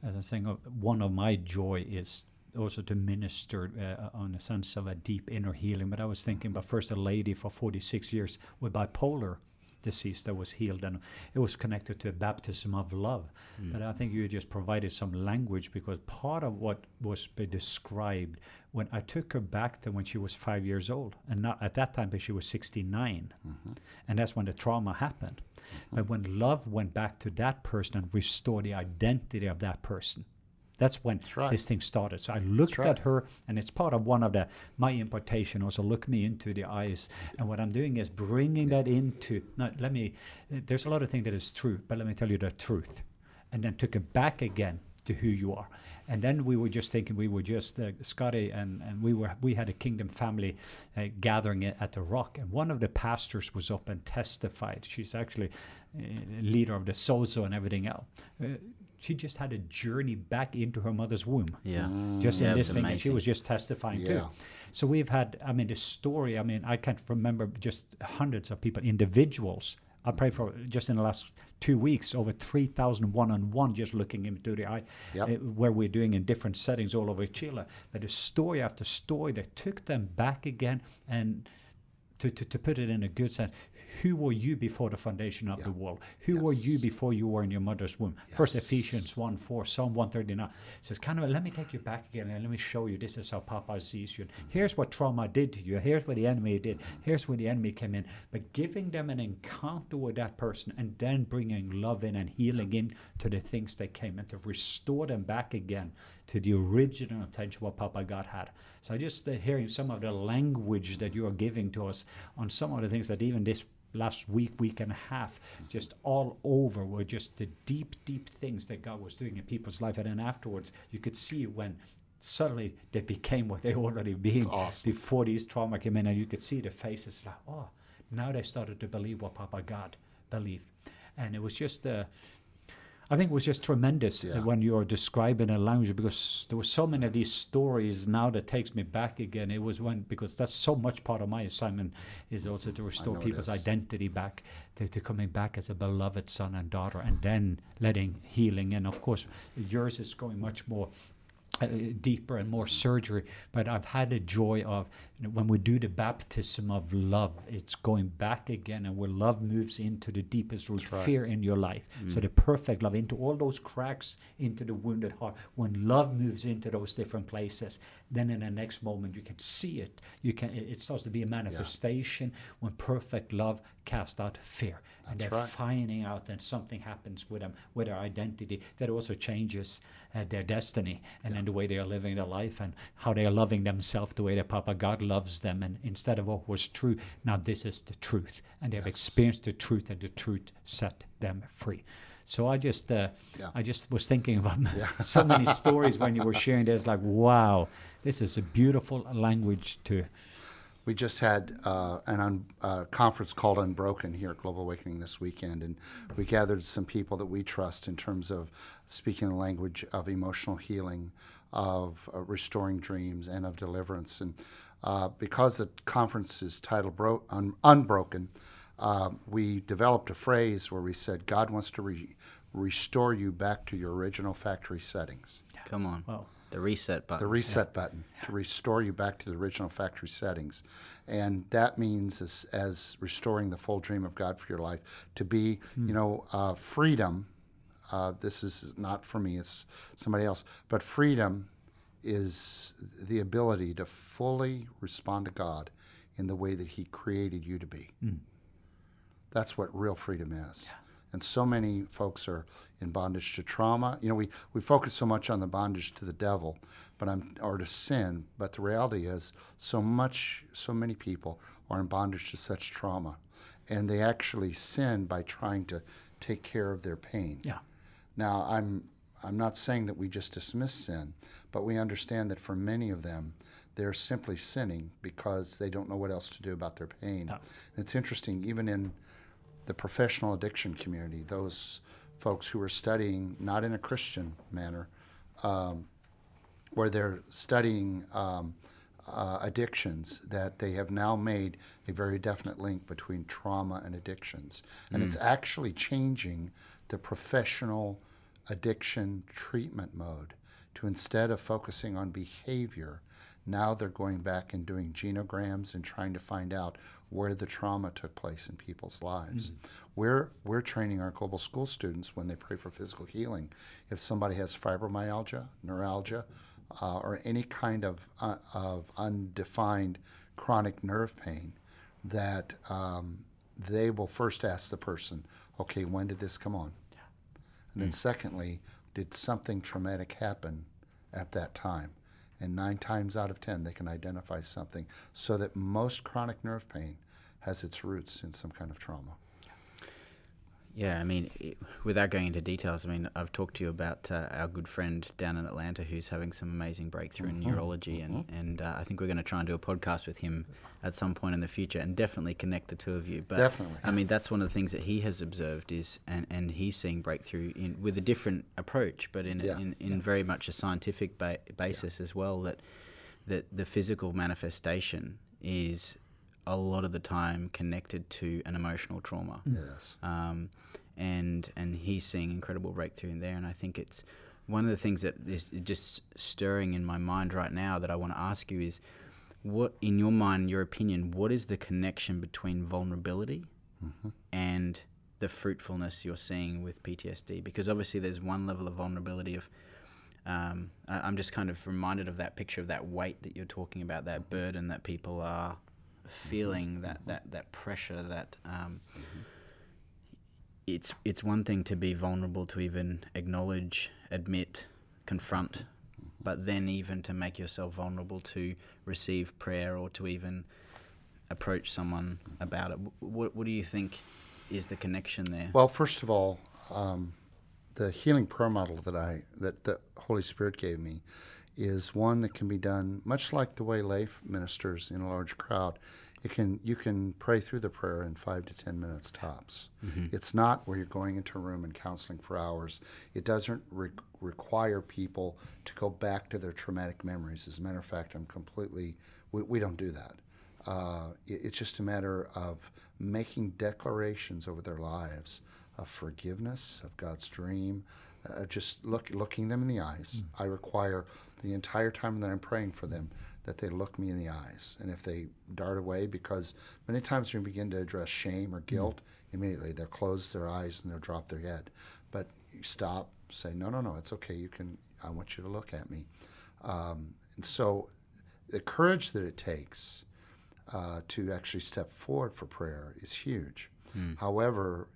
as I was saying, uh, one of my joy is also to minister uh, on a sense of a deep inner healing. But I was thinking about first a lady for 46 years with bipolar disease that was healed, and it was connected to a baptism of love. Mm. But I think you just provided some language because part of what was described when I took her back to when she was five years old, and not at that time, but she was 69, mm-hmm. and that's when the trauma happened. Mm-hmm. But when love went back to that person and restored the identity of that person, that's when right. this thing started. So I looked right. at her, and it's part of one of the my impartation. Also, look me into the eyes, and what I'm doing is bringing that into. Now, let me. There's a lot of things that is true, but let me tell you the truth, and then took it back again to who you are. And then we were just thinking we were just uh, Scotty and, and we were we had a kingdom family uh, gathering at at the Rock, and one of the pastors was up and testified. She's actually uh, leader of the Sozo and everything else. She just had a journey back into her mother's womb. yeah. Just Yeah, in this was thing, and she was just testifying Yeah. too. So we've had, I mean, the story. I mean, I can't remember just hundreds of people, individuals I pray for just in the last two weeks over 3,000 one-on-one just looking into the eye, Yep. uh, where we're doing in different settings all over Chile. But That is story after story that took them back again and. To, to, to put it in a good sense, who were you before the foundation of the world? Who were you before you were in your mother's womb? First Ephesians 1 4, Psalm 139 says, kind of, let me take you back again and let me show you this is how Papa sees you. Here's what trauma did to you. Here's what the enemy did. Here's where the enemy came in. But giving them an encounter with that person and then bringing love in and healing in to the things they came in to restore them back again to the original intention what Papa God had. So just uh, hearing some of the language that you are giving to us on some of the things that even this last week, week and a half, just all over were just the deep, deep things that God was doing in people's life. And then afterwards, you could see when suddenly they became what they already been awesome. before these trauma came in, and you could see the faces like, oh, now they started to believe what Papa God believed. And it was just, uh, I think it was just tremendous Yeah. when you're describing a language because there were so many of these stories now that takes me back again. It was when, because that's so much part of my assignment is also to restore people's identity back, to, to coming back as a beloved son and daughter, and then letting healing. And of course, yours is going much more uh, deeper and more surgery. But I've had a joy of you know, when we do the baptism of love, it's going back again, and where love moves into the deepest root, fear in your life. So the perfect love into all those cracks, into the wounded heart. When love moves into those different places, then in the next moment you can see it. You can. It starts to be a manifestation when perfect love casts out fear, and That's they're right. finding out that something happens with them, with their identity, that also changes uh, their destiny and then the way they are living their life and how they are loving themselves the way that Papa God loves them. And instead of what was true, now this is the truth. And they have experienced the truth, and the truth set them free. So I just, uh, Yeah. I just was thinking about so many stories when you were sharing this. Like, wow, this is a beautiful language to. We just had uh, an un, uh, conference called Unbroken here at Global Awakening this weekend, and we gathered some people that we trust in terms of speaking the language of emotional healing, of uh, restoring dreams, and of deliverance. And uh, because the conference is titled Bro- Un- Unbroken, uh, we developed a phrase where we said, God wants to re- restore you back to your original factory settings Come on. Wow. The reset button. the reset button to restore you back to the original factory settings and that means as, as restoring the full dream of god for your life to be you know uh, freedom uh, this is not for me it's somebody else but freedom is the ability to fully respond to god in the way that he created you to be that's what real freedom is. And so many folks are in bondage to trauma. You know, we, we focus so much on the bondage to the devil, but I'm or to sin. But the reality is, so much, so many people are in bondage to such trauma, and they actually sin by trying to take care of their pain. Yeah. Now, I'm I'm not saying that we just dismiss sin, but we understand that for many of them, they're simply sinning because they don't know what else to do about their pain. And it's interesting, even in the professional addiction community, those folks who are studying not in a Christian manner, um, where they're studying um, uh, addictions, that they have now made a very definite link between trauma and addictions. And it's actually changing the professional addiction treatment mode to instead of focusing on behavior, now they're going back and doing genograms and trying to find out where the trauma took place in people's lives. We're, we're training our global school students when they pray for physical healing. If somebody has fibromyalgia, neuralgia, uh, or any kind of, uh, of undefined chronic nerve pain, that um, they will first ask the person, okay, when did this come on? And then, secondly, did something traumatic happen at that time? And nine times out of ten, they can identify something so that most chronic nerve pain has its roots in some kind of trauma. Yeah, I mean, i without going into details, I mean, I've talked to you about uh, our good friend down in Atlanta who's having some amazing breakthrough in neurology, and and uh, I think we're going to try and do a podcast with him at some point in the future, and definitely connect the two of you. But Definitely. I mean, that's one of the things that he has observed is, and, and he's seeing breakthrough in with a different approach, but in Yeah. in, in very much a scientific ba- basis as well. That that the physical manifestation is a lot of the time connected to an emotional trauma. Yes. Um, and and he's seeing incredible breakthrough in there. And I think it's one of the things that is just stirring in my mind right now that I want to ask you is, what in your mind, your opinion, what is the connection between vulnerability Mm-hmm. and the fruitfulness you're seeing with PTSD? Because obviously there's one level of vulnerability of um, I- I'm just kind of reminded of that picture of that weight that you're talking about, that burden that people are feeling, that that that pressure, that um, it's it's one thing to be vulnerable to even acknowledge, admit, confront, but then even to make yourself vulnerable to receive prayer or to even approach someone about it. What what do you think is the connection there? Well, first of all, um, the healing prayer model that I that the Holy Spirit gave me is one that can be done much like the way lay ministers in a large crowd. It can you can pray through the prayer in five to ten minutes tops. It's not where you're going into a room and counseling for hours. It doesn't re- require people to go back to their traumatic memories. As a matter of fact, I'm completely we, we don't do that. Uh, it- it's just a matter of making declarations over their lives of forgiveness, of God's dream, uh, just look, looking them in the eyes. I require the entire time that I'm praying for them that they look me in the eyes. And if they dart away, because many times when we begin to address shame or guilt, immediately they'll close their eyes and they'll drop their head. But you stop, say, no, no, no, it's okay. You can. I want you to look at me. Um, and so, the courage that it takes uh, to actually step forward for prayer is huge. However,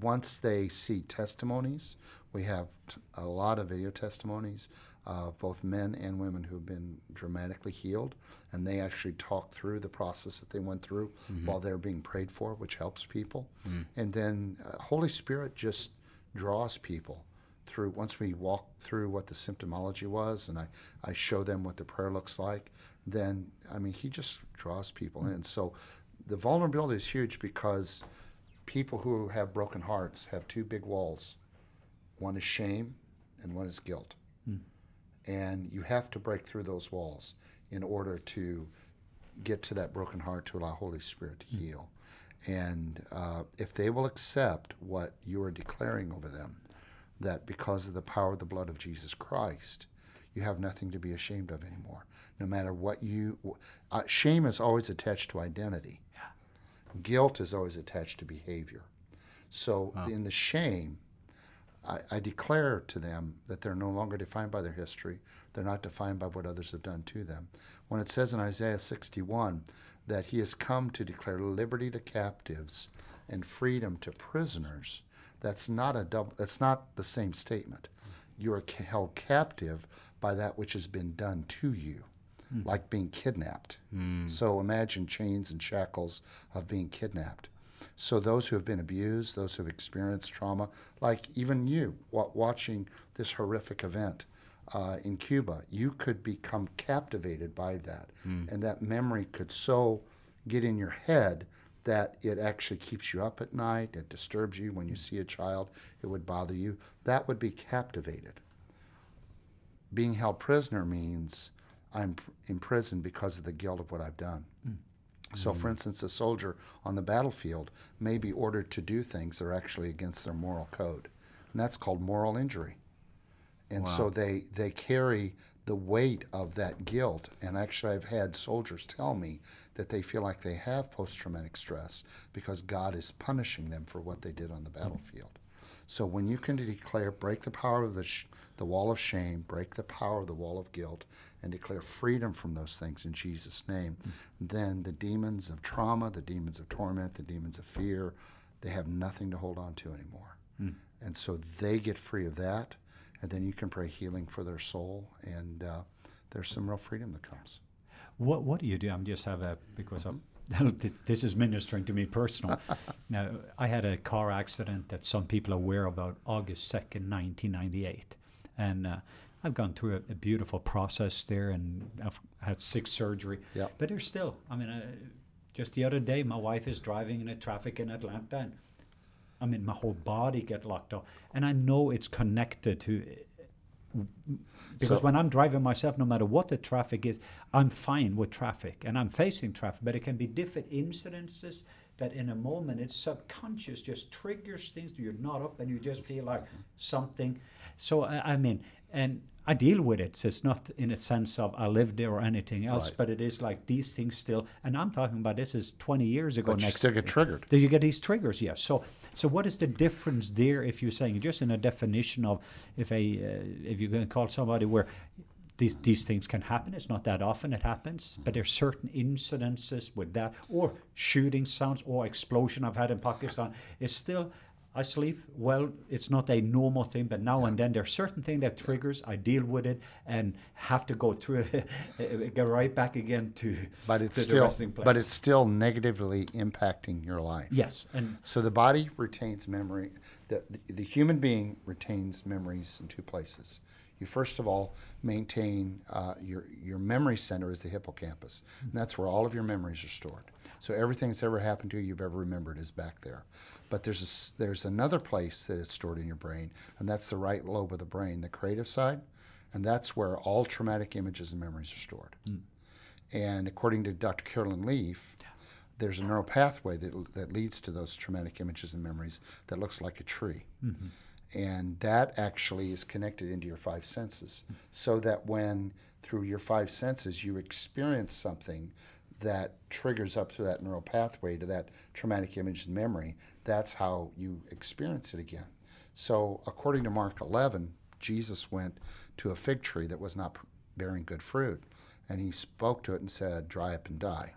once they see testimonies, we have t- a lot of video testimonies of both men and women who've been dramatically healed, and they actually talk through the process that they went through mm-hmm. while they're being prayed for, which helps people. Mm-hmm. And then uh, Holy Spirit just draws people through once we walk through what the symptomology was and I, I show them what the prayer looks like, then I mean he just draws people mm. in. So the vulnerability is huge because people who have broken hearts have two big walls. One is shame and one is guilt. And you have to break through those walls in order to get to that broken heart to allow Holy Spirit to heal. And uh, if they will accept what you are declaring over them, that because of the power of the blood of Jesus Christ, you have nothing to be ashamed of anymore. No matter what you, uh, shame is always attached to identity. Guilt is always attached to behavior. So in the shame, I, I declare to them that they're no longer defined by their history. They're not defined by what others have done to them. When it says in Isaiah 61 that he has come to declare liberty to captives and freedom to prisoners, that's not a double, that's not the same statement. You are held captive by that which has been done to you, hmm. like being kidnapped. Hmm. So imagine chains and shackles of being kidnapped. So those who have been abused, those who have experienced trauma, like even you watching this horrific event uh, in Cuba, you could become captivated by that, and that memory could so get in your head that it actually keeps you up at night. It disturbs you when you see a child. It would bother you. That would be captivated. Being held prisoner means I'm pr- in because of the guilt of what I've done. So, for mm-hmm. instance, a soldier on the battlefield may be ordered to do things that are actually against their moral code, and that's called moral injury. And so they they carry the weight of that guilt. And actually, I've had soldiers tell me that they feel like they have post traumatic stress because God is punishing them for what they did on the mm-hmm. battlefield. So when you can declare, break the power of the, sh- the wall of shame, break the power of the wall of guilt, and declare freedom from those things in Jesus' name, then the demons of trauma, the demons of torment, the demons of fear, they have nothing to hold on to anymore. And so they get free of that, and then you can pray healing for their soul, and uh, there's some real freedom that comes. What What do you do? I'm just have a because I'm, this is ministering to me personal. now I had a car accident that some people are aware about August second, 1998, and uh, I've gone through a, a beautiful process there, and I've had six surgery. Yep. But there's still. I mean, uh, just the other day, my wife is driving in a traffic in Atlanta, and I mean, my whole body get locked up, and I know it's connected to because So- when I'm driving myself, no matter what the traffic is, I'm fine with traffic and I'm facing traffic. But it can be different incidences that in a moment it's subconscious, just triggers things. You're not up and you just feel like something. So I, I mean, and I deal with it. So it's not in a sense of I lived there or anything else, Right. but it is like these things still. And I'm talking about this is 20 years ago. But you next still get triggered. do you get these triggers? Yes. So, so what is the difference there? If you're saying just in a definition of if a uh, if you're going to call somebody where these these things can happen, it's not that often it happens, but there's certain incidences with that, or shooting sounds, or explosion I've had in Pakistan. It's still. I sleep well. It's not a normal thing, but now and then there's certain thing that triggers. I deal with it and have to go through it, get right back again to. But it's to the still resting place. but it's still negatively impacting your life. yes, and So the body retains memory. The, the, the human being retains memories in two places. You first of all maintain uh, your your memory center is the hippocampus, and that's where all of your memories are stored. So everything that's ever happened to you, you've ever remembered, is back there. But there's a there's another place that it's stored in your brain, and that's the right lobe of the brain, the creative side, and that's where all traumatic images and memories are stored. Hmm. And according to Dr. Caroline Leaf, there's a neural pathway that, that leads to those traumatic images and memories that looks like a tree. Mm-hmm. And that actually is connected into your five senses. Hmm. So that when, through your five senses, you experience something that triggers up through that neural pathway to that traumatic image and memory, that's how you experience it again. So, according to Mark 11, Jesus went to a fig tree that was not bearing good fruit, and he spoke to it and said, Dry up and die.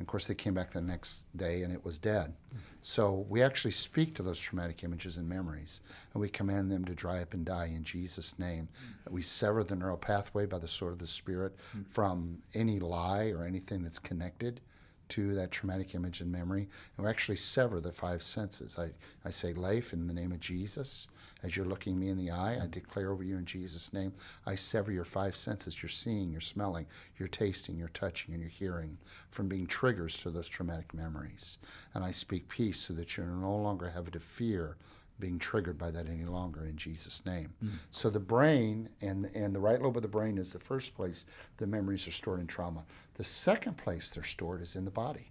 And of course, they came back the next day and it was dead. So we actually speak to those traumatic images and memories, and we command them to dry up and die in Jesus' name. We sever the neural pathway by the sword of the Spirit from any lie or anything that's connected to that traumatic image and memory. And we actually sever the five senses. I, I say, Leif, in the name of Jesus, as you're looking me in the eye, I declare over you in Jesus' name, I sever your five senses, your seeing, your smelling, your tasting, your touching, and your hearing from being triggers to those traumatic memories. And I speak peace so that you no longer have to fear being triggered by that any longer in Jesus' name. Hmm. So the brain and and the right lobe of the brain is the first place the memories are stored in trauma. The second place they're stored is in the body.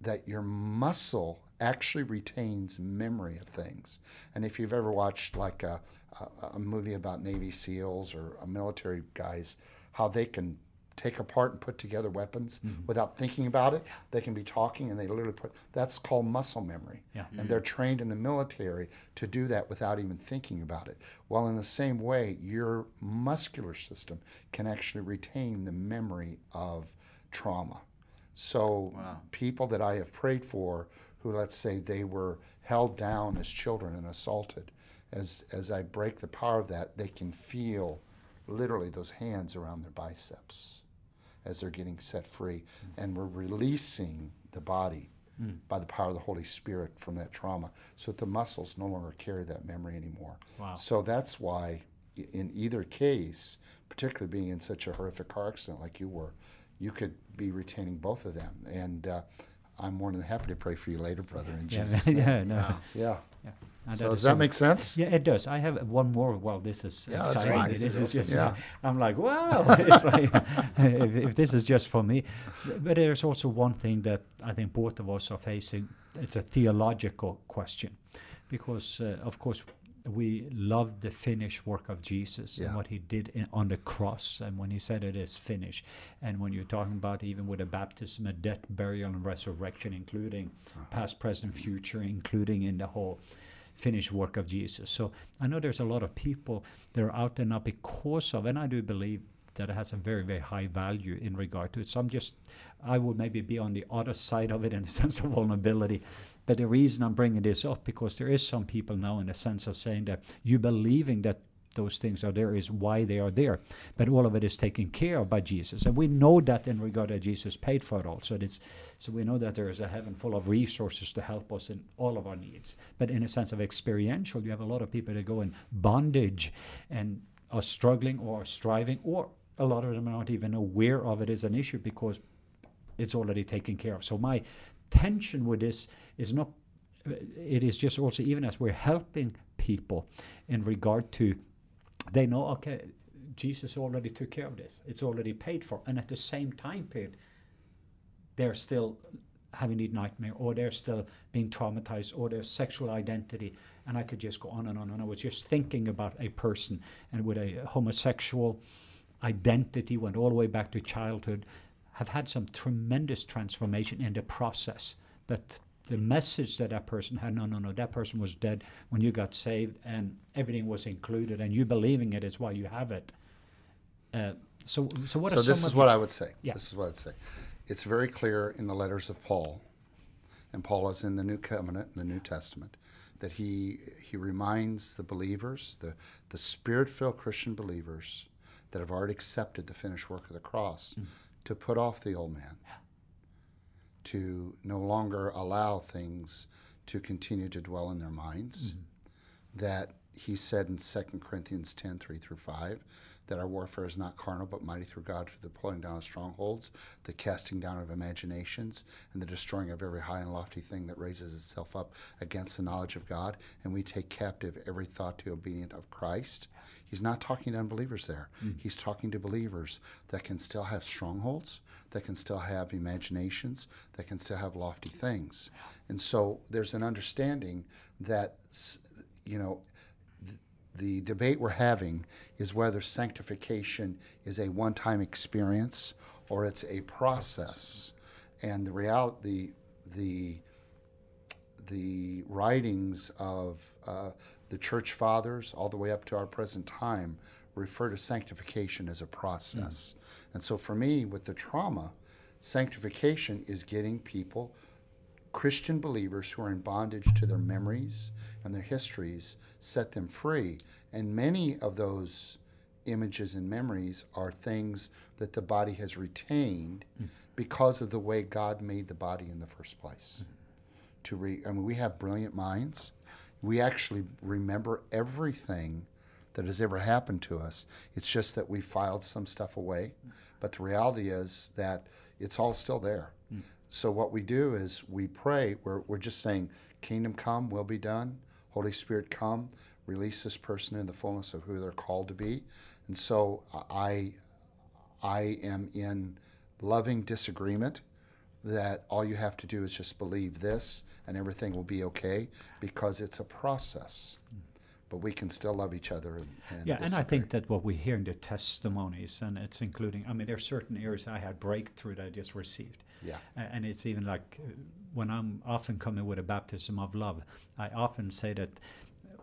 That your muscle actually retains memory of things. And if you've ever watched like a, a, a movie about Navy SEALs or military guys, how they can take apart and put together weapons mm-hmm. without thinking about it. They can be talking and they literally put that's called muscle memory. Yeah. And mm-hmm. they're trained in the military to do that without even thinking about it. Well, in the same way, your muscular system can actually retain the memory of trauma. So, people that I have prayed for who, let's say, they were held down as children and assaulted, as, as I break the power of that, they can feel literally those hands around their biceps as they're getting set free. And we're releasing the body by the power of the Holy Spirit from that trauma so that the muscles no longer carry that memory anymore. Wow. So that's why, in either case, particularly being in such a horrific car accident like you were, you could be retaining both of them. And uh, I'm more than happy to pray for you later, brother, in yeah, Jesus' name. yeah, no. Yeah. Yeah. And So does that make sense? Yeah, it does. I have one more. Well, this is Yeah, exciting. fine. This is just. Yeah. I'm like, wow. it's like, if, if this is just for me, but there's also one thing that I think both of us are facing. It's a theological question, because uh, of course we love the finished work of Jesus Yeah. and what He did in, on the cross, and when He said it is finished, and when you're talking about even with a baptism, a death, burial, and resurrection, including past, present, future, including in the whole finished work of Jesus. So I know there's a lot of people that are out there now because of, and I do believe that it has a very, very high value in regard to it. So I'm just, I would maybe be on the other side of it in a sense of vulnerability. But the reason I'm bringing this up because there is some people now in the sense of saying that you believing that those things are there is why they are there. But all of it is taken care of by Jesus. And we know that in regard that Jesus paid for it all. So, it's, so we know that there is a heaven full of resources to help us in all of our needs. But in a sense of experiential, you have a lot of people that go in bondage and are struggling or are striving, or a lot of them are not even aware of it as an issue because it's already taken care of. So my tension with this is not it is just also even as we're helping people in regard to they know, okay, Jesus already took care of this. It's already paid for. And at the same time period, they're still having a nightmare or they're still being traumatized or their sexual identity. And I could just go on and on. And I was just thinking about a person and with a homosexual identity, went all the way back to childhood, have had some tremendous transformation in the process. But the message that that person had no no no that person was dead when you got saved and everything was included and you believing it is why you have it. Uh, so so what so this is what i would say. Yeah. this is what i'd say. It's very clear in the letters of paul and paul is in the new covenant in the new testament that he he reminds the believers the the spirit-filled christian believers that have already accepted the finished work of the cross mm. to put off the old man. Yeah to no longer allow things to continue to dwell in their minds. Mm-hmm. That he said in 2 Corinthians 10 3 through 5 that our warfare is not carnal but mighty through God to the pulling down of strongholds, the casting down of imaginations, and the destroying of every high and lofty thing that raises itself up against the knowledge of God. And we take captive every thought to obedience of Christ. He's not talking to unbelievers there. Mm. He's talking to believers that can still have strongholds, that can still have imaginations, that can still have lofty things. And so there's an understanding that, you know, the debate we're having is whether sanctification is a one time experience or it's a process. And the reality, the, the writings of uh, the church fathers, all the way up to our present time, refer to sanctification as a process. Mm. And so for me, with the trauma, sanctification is getting people, Christian believers who are in bondage to their memories and their histories, set them free. And many of those images and memories are things that the body has retained mm. because of the way God made the body in the first place. Mm. To re, I mean, we have brilliant minds we actually remember everything that has ever happened to us. It's just that we filed some stuff away. But the reality is that it's all still there. Mm. So what we do is we pray. We're, we're just saying, Kingdom come, will be done. Holy Spirit come, release this person in the fullness of who they're called to be. And so I, I am in loving disagreement that all you have to do is just believe this and everything will be okay because it's a process. But we can still love each other. And, and yeah, disagree. and I think that what we hear in the testimonies, and it's including, I mean, there are certain areas I had breakthrough that I just received. Yeah. and it's even like uh, when I'm often coming with a baptism of love, I often say that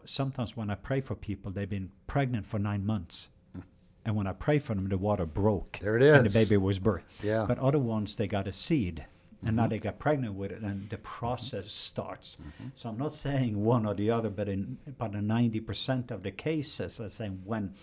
sometimes when I pray for people, they've been pregnant for nine months hmm. and when I pray for them, the water broke. There it is. And the baby was birthed. Yeah. But other ones, they got a seed and mm-hmm. now they get pregnant with it, and the process starts. Mm-hmm. So I'm not saying one or the other, but in about 90% of the cases, I'm saying when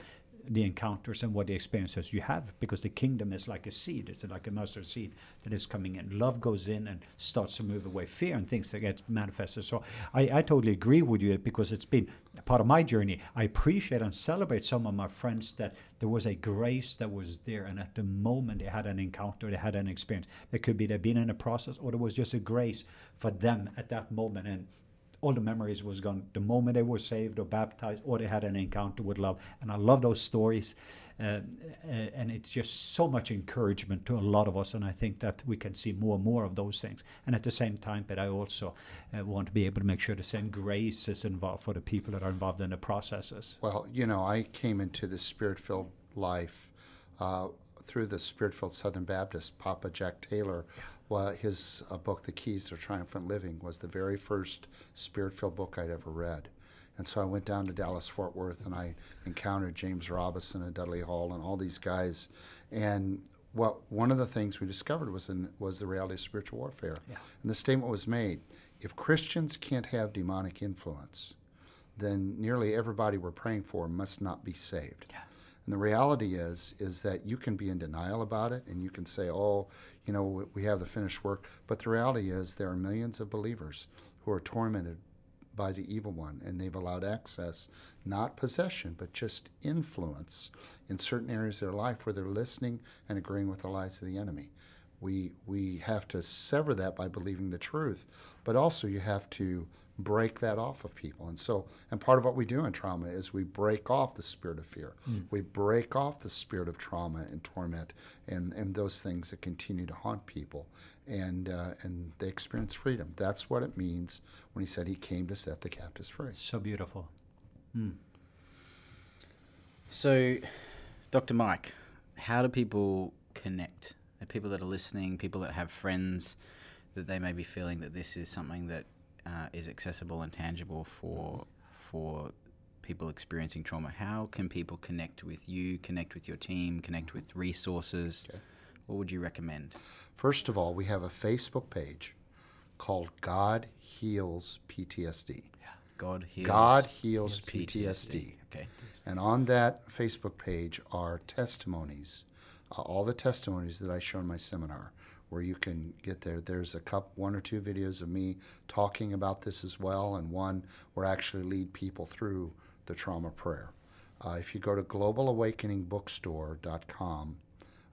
the encounters and what the experiences you have because the kingdom is like a seed. It's like a mustard seed that is coming in. Love goes in and starts to move away. Fear and things that get manifested. So I, I totally agree with you because it's been part of my journey. I appreciate and celebrate some of my friends that there was a grace that was there and at the moment they had an encounter they had an experience. It could be they've been in a process or there was just a grace for them at that moment. And all the memories was gone. The moment they were saved or baptized or they had an encounter with love. And i love those stories. Uh, uh, and it's just so much encouragement to a lot of us. And i think that we can see more and more of those things. And at the same time but i also uh, want to be able to make sure the same grace is involved for the people that are involved in the processes. Well you know i came into the spirit-filled life uh, through the spirit-filled southern baptist papa jack taylor well, his uh, book, The Keys to Triumphant Living, was the very first spirit filled book I'd ever read. And so I went down to Dallas Fort Worth and I encountered James Robison and Dudley Hall and all these guys. And what one of the things we discovered was in, was the reality of spiritual warfare. Yeah. And the statement was made: if Christians can't have demonic influence, then nearly everybody we're praying for must not be saved. Yeah. And the reality is is that you can be in denial about it and you can say, "Oh, you know, we have the finished work. But the reality is, there are millions of believers who are tormented by the evil one, and they've allowed access, not possession, but just influence in certain areas of their life where they're listening and agreeing with the lies of the enemy. We, we have to sever that by believing the truth, but also you have to break that off of people. And so, and part of what we do in trauma is we break off the spirit of fear. We break off the spirit of trauma and torment and, and those things that continue to haunt people. And, uh, and they experience freedom. That's what it means when he said he came to set the captives free. So beautiful. So, Dr. Mike, how do people connect? The people that are listening, people that have friends that they may be feeling that this is something that uh, is accessible and tangible for for people experiencing trauma. How can people connect with you, connect with your team, connect with resources? Okay. What would you recommend? First of all, we have a Facebook page called God Heals PTSD. God heals. God Heals PTSD. Okay. And on that Facebook page are testimonies, uh, all the testimonies that I show in my seminar, where you can get there. There's a couple, one or two videos of me talking about this as well, and one where I actually lead people through the trauma prayer. Uh, if you go to globalawakeningbookstore.com,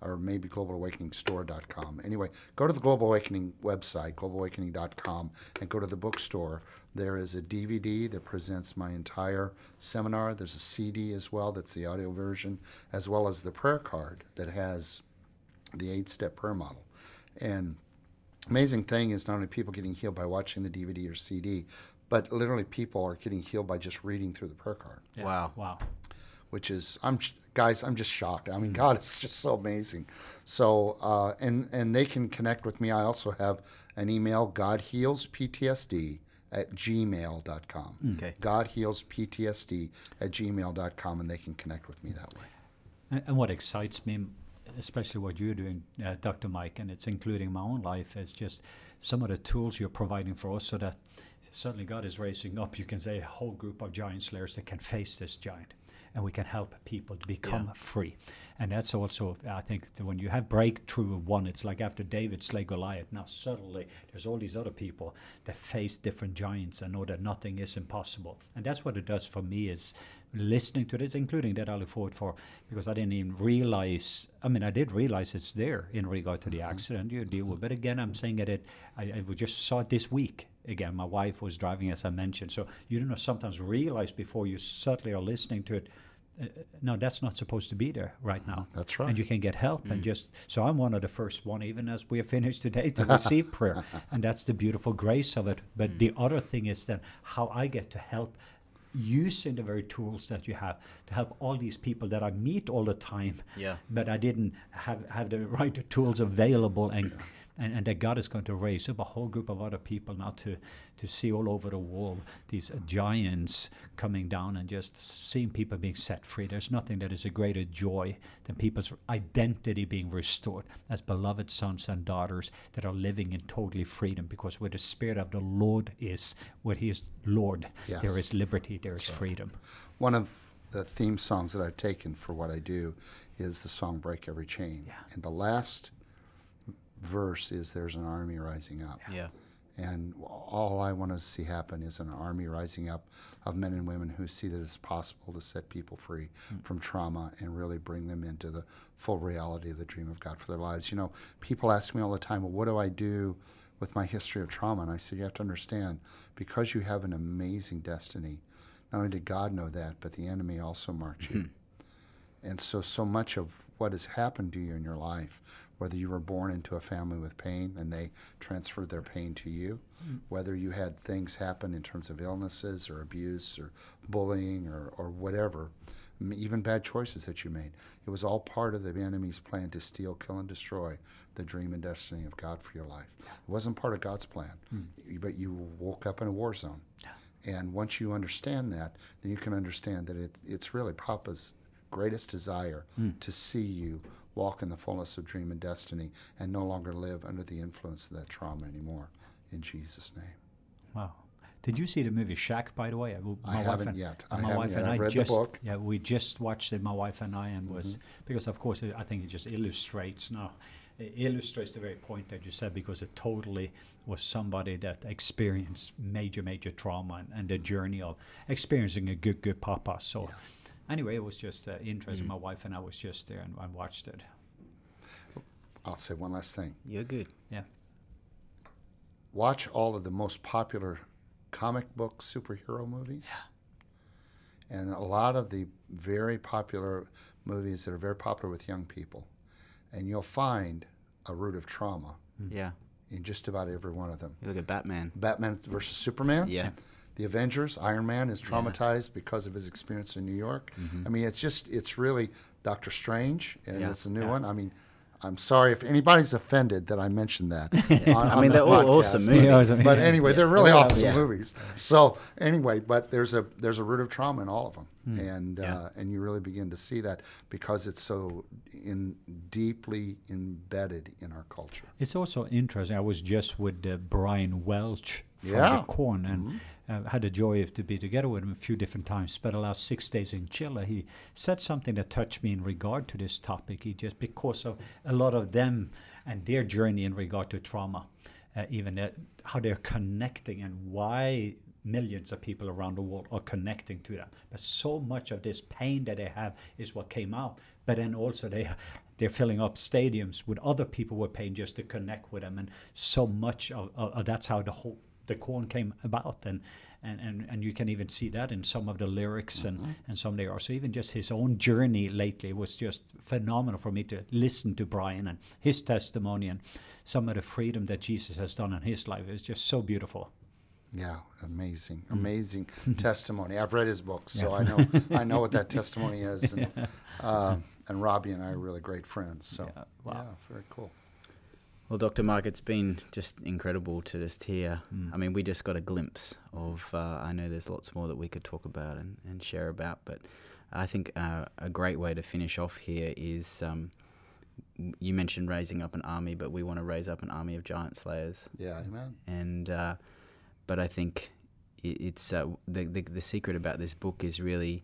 or maybe globalawakeningstore.com. Anyway, go to the Global Awakening website, globalawakening.com, and go to the bookstore. There is a DVD that presents my entire seminar. There's a CD as well, that's the audio version, as well as the prayer card that has the eight step prayer model. And amazing thing is not only people getting healed by watching the DVD or CD, but literally people are getting healed by just reading through the prayer card Wow. Wow. which is I'm guys I'm just shocked. I mean, God, it's just so amazing. So uh, and and they can connect with me. I also have an email, God Heals PTSD at gmail.com. Okay. God Heals PTSD at gmail.com, and they can connect with me that way. And, and what excites me, especially what you're doing, uh, Dr. Mike, and it's including my own life, is just some of the tools you're providing for us so that certainly God is raising up, you can say, a whole group of giant slayers that can face this giant. And we can help people to become Yeah. free. And that's also, I think, when you have breakthrough of one, it's like after David slay Goliath. Now, suddenly, there's all these other people that face different giants and know that nothing is impossible. And that's what it does for me is listening to this, including that I look forward for, because I didn't even realize. I mean, I did realize it's there in regard to the mm-hmm. accident you deal with. But again, I'm saying that it. I, I just saw it this week. Again, my wife was driving, as I mentioned. So you don't know sometimes realize before you certainly are listening to it. Uh, uh, no, that's not supposed to be there right mm-hmm. now. That's right. And you can get help and mm. just. So I'm one of the first one, even as we are finished today, to receive prayer, and that's the beautiful grace of it. But mm. the other thing is then how I get to help using the very tools that you have to help all these people that I meet all the time. Yeah. But I didn't have, have the right tools available and, and and that God is going to raise up a whole group of other people now to to see all over the world these uh, giants coming down and just seeing people being set free. There's nothing that is a greater joy than people's identity being restored as beloved sons and daughters that are living in totally freedom because where the spirit of the Lord is, where he is Lord, there Yes. is liberty, there is freedom. One of the theme songs that I've taken for what I do is the song "Break Every Chain," Yeah. and the last verse is "There's an army rising up." Yeah. And all I want to see happen is an army rising up of men and women who see that it's possible to set people free hmm. from trauma and really bring them into the full reality of the dream of God for their lives. You know, people ask me all the time, well, what do I do with my history of trauma? And I said, you have to understand, because you have an amazing destiny, not only did God know that, but the enemy also marked you. Hmm. And so, so much of what has happened to you in your life, whether you were born into a family with pain and they transferred their pain to you, mm-hmm. whether you had things happen in terms of illnesses or abuse or bullying or, or whatever, even bad choices that you made, it was all part of the enemy's plan to steal, kill, and destroy the dream and destiny of God for your life. It wasn't part of God's plan, mm. but you woke up in a war zone. And once you understand that, then you can understand that it, it's really Papa's greatest desire mm. to see you walk in the fullness of dream and destiny and no longer live under the influence of that trauma anymore. In Jesus' name. Wow. Did you see the movie Shack, by the way? My I haven't yet. uh, I my haven't wife yet. and I've I read the just book. yeah, we just watched it. My wife and I, and was Mm-hmm. because of course I think it just illustrates now. It illustrates the very point that you said because it totally was somebody that experienced major, major trauma and, and the journey of experiencing a good, good papa. So, anyway, it was just uh, interesting. My wife and I was just there and, and watched it. I'll say one last thing. You're good. Yeah. Watch all of the most popular comic book superhero movies. And a lot of the very popular movies that are very popular with young people. And you'll find a root of trauma Yeah. in just about every one of them. You look at Batman. Batman versus Superman. Yeah. The Avengers, Iron Man is traumatized because of his experience in New York. I mean, it's just, it's really Doctor Strange, and Yeah. it's a new one. I mean, I'm sorry if anybody's offended that I mentioned that. on- I mean, they're all podcast. awesome movies. But Yeah. anyway, they're really They're awesome yeah. movies. So anyway, but there's a there's a root of trauma in all of them, and Yeah. uh, and you really begin to see that because it's so in deeply embedded in our culture. It's also interesting. I was just with uh, Brian Welch from Yeah. Mm-hmm. the Korn and uh, had the joy of to be together with him a few different times. Spent the last six days in Chile. He said something that touched me in regard to this topic. He just because of a lot of them and their journey in regard to trauma, uh, even uh, how they're connecting and why millions of people around the world are connecting to them. But so much of this pain that they have is what came out. But then also they they're filling up stadiums with other people with pain just to connect with them, and so much of, of, of that's how the whole the Korn came about, and and, and, and you can even see that in some of the lyrics and, and some they are. So even just his own journey lately was just phenomenal for me to listen to Brian and his testimony and some of the freedom that Jesus has done in his life is just so beautiful. Yeah, amazing, Mm. amazing testimony. I've read his books, so I know I know what that testimony is. And, uh, and Robbie and I are really great friends. So Yeah, yeah, wow. very cool. Well, Dr. Mark, it's been just incredible to just hear. Mm. I mean, we just got a glimpse of. Uh, I know there's lots more that we could talk about and, and share about, but I think uh, a great way to finish off here is um, you mentioned raising up an army, but we want to raise up an army of giant slayers. Yeah, amen. And uh, but I think i it's uh, the, the the secret about this book is really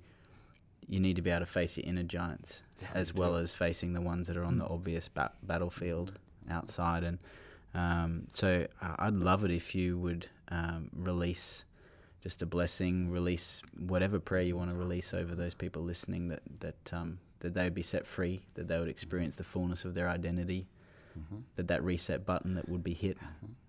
you need to be able to face your inner giants as well as facing the ones that are on the obvious ba- battlefield outside. And um, so uh, I'd love it if you would um, release just a blessing, release whatever prayer you want to release over those people listening that that um, that they would be set free, that they would experience the fullness of their identity, Mm-hmm. that that reset button that would be hit.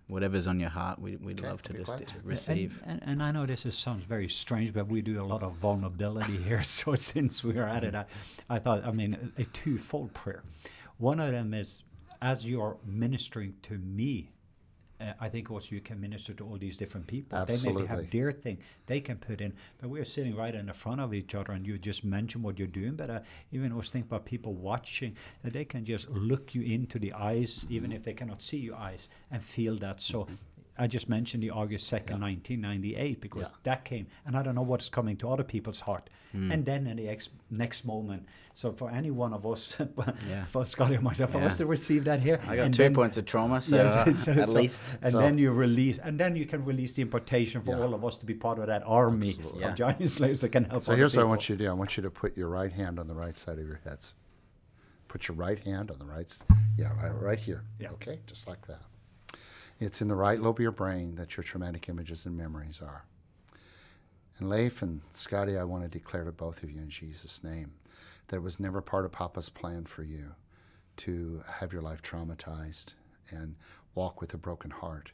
Whatever's on your heart, we, we'd Okay, love to just to. receive. And, and, and I know this is, sounds very strange, but we do a lot of vulnerability here. So since we're at it, I, I thought, I mean, a, a twofold prayer. One of them is as you're ministering to me, uh, I think also you can minister to all these different people. Absolutely. They maybe have their thing they can put in, but we're sitting right in the front of each other, and you just mention what you're doing. But I even was thinking about people watching that they can just look you into the eyes, even if they cannot see your eyes, and feel that. So. I just mentioned the August 2nd, 1998, because Yeah. that came, and I don't know what's coming to other people's heart. Hmm. And then in the ex- next moment, so for any one of us, Yeah. for Scotty and myself, for us to receive that here, I got and two then- points of trauma, so Yes, uh, so- at so- least. and So- then you release, and then you can release the impartation for Yeah. all of us to be part of that army Absolutely. Yeah. of giant slaves that can help. So other here's what I want you to do. I want you to put your right hand on the right side of your heads. Put your right hand on the right, s- yeah, right, right here. Yeah. Okay, just like that. It's in the right lobe of your brain that your traumatic images and memories are. And Leif and Scotty, I want to declare to both of you in Jesus' name that it was never part of Papa's plan for you to have your life traumatized and walk with a broken heart.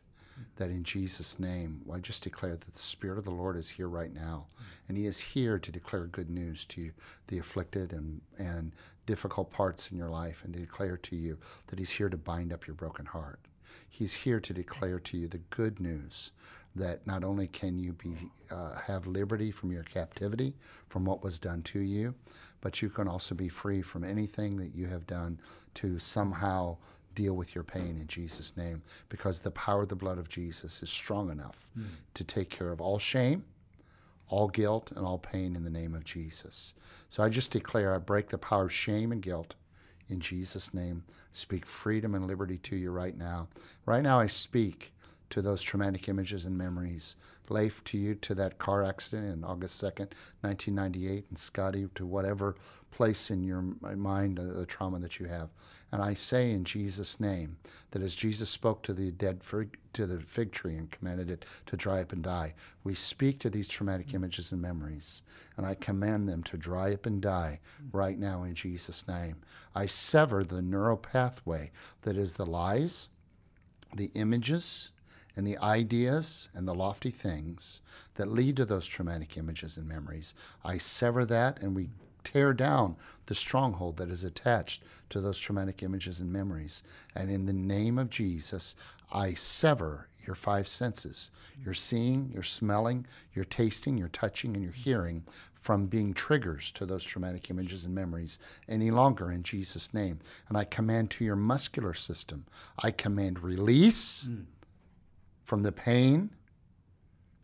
That in Jesus' name, I just declare that the Spirit of the Lord is here right now. And He is here to declare good news to the afflicted and, and difficult parts in your life, and to declare to you that He's here to bind up your broken heart. He's here to declare to you the good news that not only can you be uh, have liberty from your captivity from what was done to you, but you can also be free from anything that you have done to somehow deal with your pain in Jesus' name, because the power of the blood of Jesus is strong enough to take care of all shame, all guilt, and all pain in the name of Jesus. So I just declare I break the power of shame and guilt in Jesus' name. Speak freedom and liberty to you right now. Right now, I speak to those traumatic images and memories. Leif, to you, to that car accident in August 2nd, 1998, and Scotty, to whatever place in your mind uh, the trauma that you have. And I say in Jesus' name that as Jesus spoke to the dead fig, to the fig tree and commanded it to dry up and die, we speak to these traumatic images and memories, and I command them to dry up and die right now in Jesus' name. I sever the neural pathway that is the lies, the images, and the ideas and the lofty things that lead to those traumatic images and memories. I sever that and we tear down the stronghold that is attached to those traumatic images and memories. And in the name of Jesus, I sever your five senses your seeing, your smelling, your tasting, your touching, and your hearing from being triggers to those traumatic images and memories any longer in Jesus' name. And I command to your muscular system, I command release mm. from the pain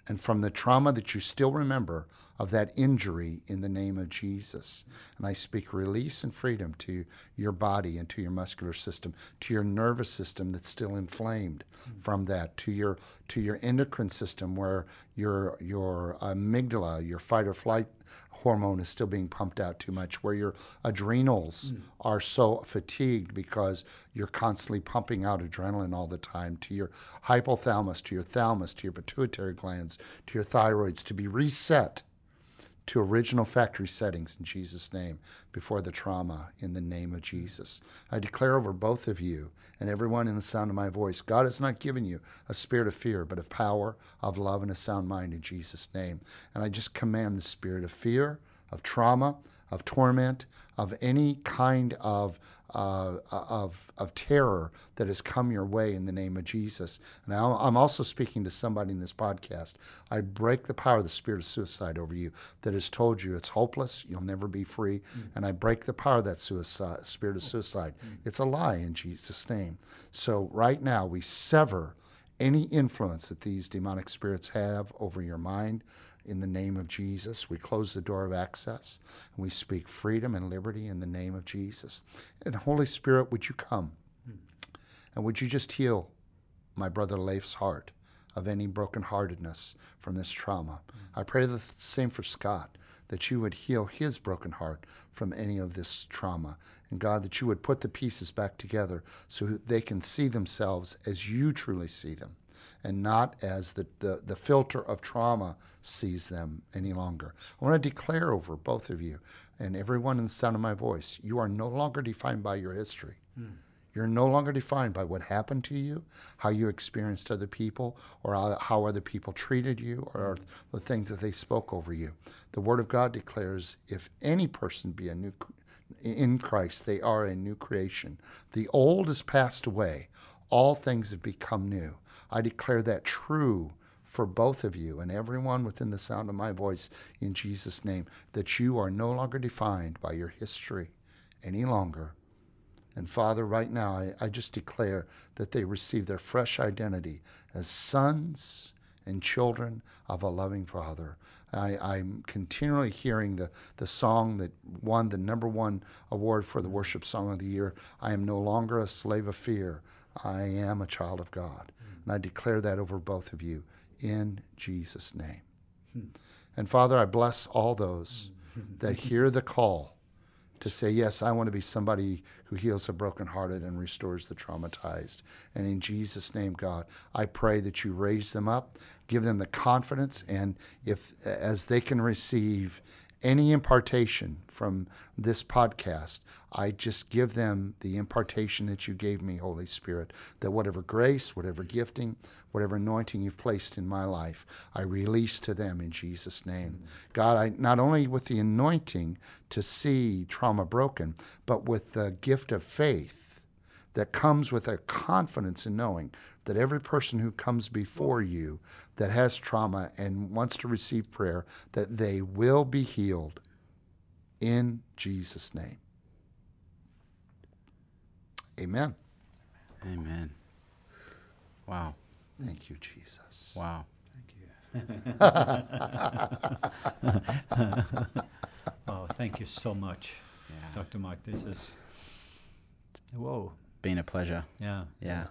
and from the trauma that you still remember of that injury in the name of Jesus. And I speak release and freedom to your body and to your muscular system, to your nervous system that's still inflamed mm-hmm. from that, to your to your endocrine system where your your amygdala, your fight or flight hormone is still being pumped out too much, where your adrenals mm. are so fatigued because you're constantly pumping out adrenaline all the time, to your hypothalamus, to your thalamus, to your pituitary glands, to your thyroids, to be reset to original factory settings in Jesus' name before the trauma in the name of Jesus. I declare over both of you and everyone in the sound of my voice God has not given you a spirit of fear, but of power, of love, and a sound mind in Jesus' name. And I just command the spirit of fear, of trauma, of torment, of any kind of uh, of, of terror that has come your way in the name of Jesus. And I'm also speaking to somebody in this podcast. I break the power of the spirit of suicide over you that has told you it's hopeless, you'll never be free. Mm. And I break the power of that suicide, spirit of suicide. Mm. It's a lie in Jesus' name. So right now, we sever any influence that these demonic spirits have over your mind, in the name of Jesus. We close the door of access and we speak freedom and liberty in the name of Jesus. And Holy Spirit, would you come? And would you just heal my brother Leif's heart of any brokenheartedness from this trauma? I pray the same for Scott, that you would heal his broken heart from any of this trauma. And God, that you would put the pieces back together so they can see themselves as you truly see them and not as the, the, the filter of trauma sees them any longer. I want to declare over both of you and everyone in the sound of my voice you are no longer defined by your history. Mm. You're no longer defined by what happened to you, how you experienced other people, or how other people treated you, or the things that they spoke over you. The Word of God declares if any person be a new in Christ, they are a new creation. The old has passed away, all things have become new. I declare that true for both of you and everyone within the sound of my voice in Jesus' name, that you are no longer defined by your history any longer. And Father, right now, I, I just declare that they receive their fresh identity as sons and children of a loving Father. I, am continually hearing the, the song that won the number one award for the Worship Song of the Year I am no longer a slave of fear. I am a child of God. And I declare that over both of you in Jesus' name. And Father, I bless all those that hear the call to say, Yes, I want to be somebody who heals the brokenhearted and restores the traumatized. And in Jesus' name, God, I pray that you raise them up, give them the confidence, and if as they can receive any impartation from this podcast, I just give them the impartation that you gave me, Holy Spirit, that whatever grace, whatever gifting, whatever anointing you've placed in my life, I release to them in Jesus' name. God, I not only with the anointing to see trauma broken, but with the gift of faith that comes with a confidence in knowing that every person who comes before you that has trauma and wants to receive prayer, that they will be healed in Jesus' name. Amen. Amen. Wow. Thank you, Jesus. Wow. Thank you. oh, thank you so much, yeah. Dr. Mike. This is whoa. Been a pleasure. Yeah. Yeah.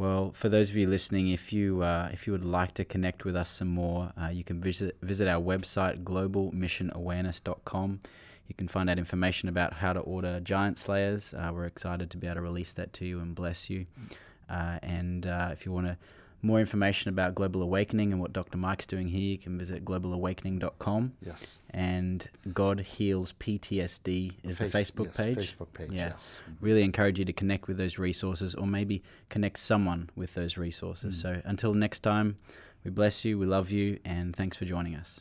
Well, for those of you listening, if you uh, if you would like to connect with us some more, uh, you can visit visit our website globalmissionawareness.com. You can find out information about how to order Giant Slayers. Uh, we're excited to be able to release that to you and bless you. Uh, and uh, if you want to more information about Global Awakening and what Dr. Mike's doing here, you can visit globalawakening.com. Yes. And God Heals PTSD is Face- the Facebook yes, page. Facebook page. Yeah. Yes. Really encourage you to connect with those resources or maybe connect someone with those resources. Mm. So until next time, we bless you, we love you, and thanks for joining us.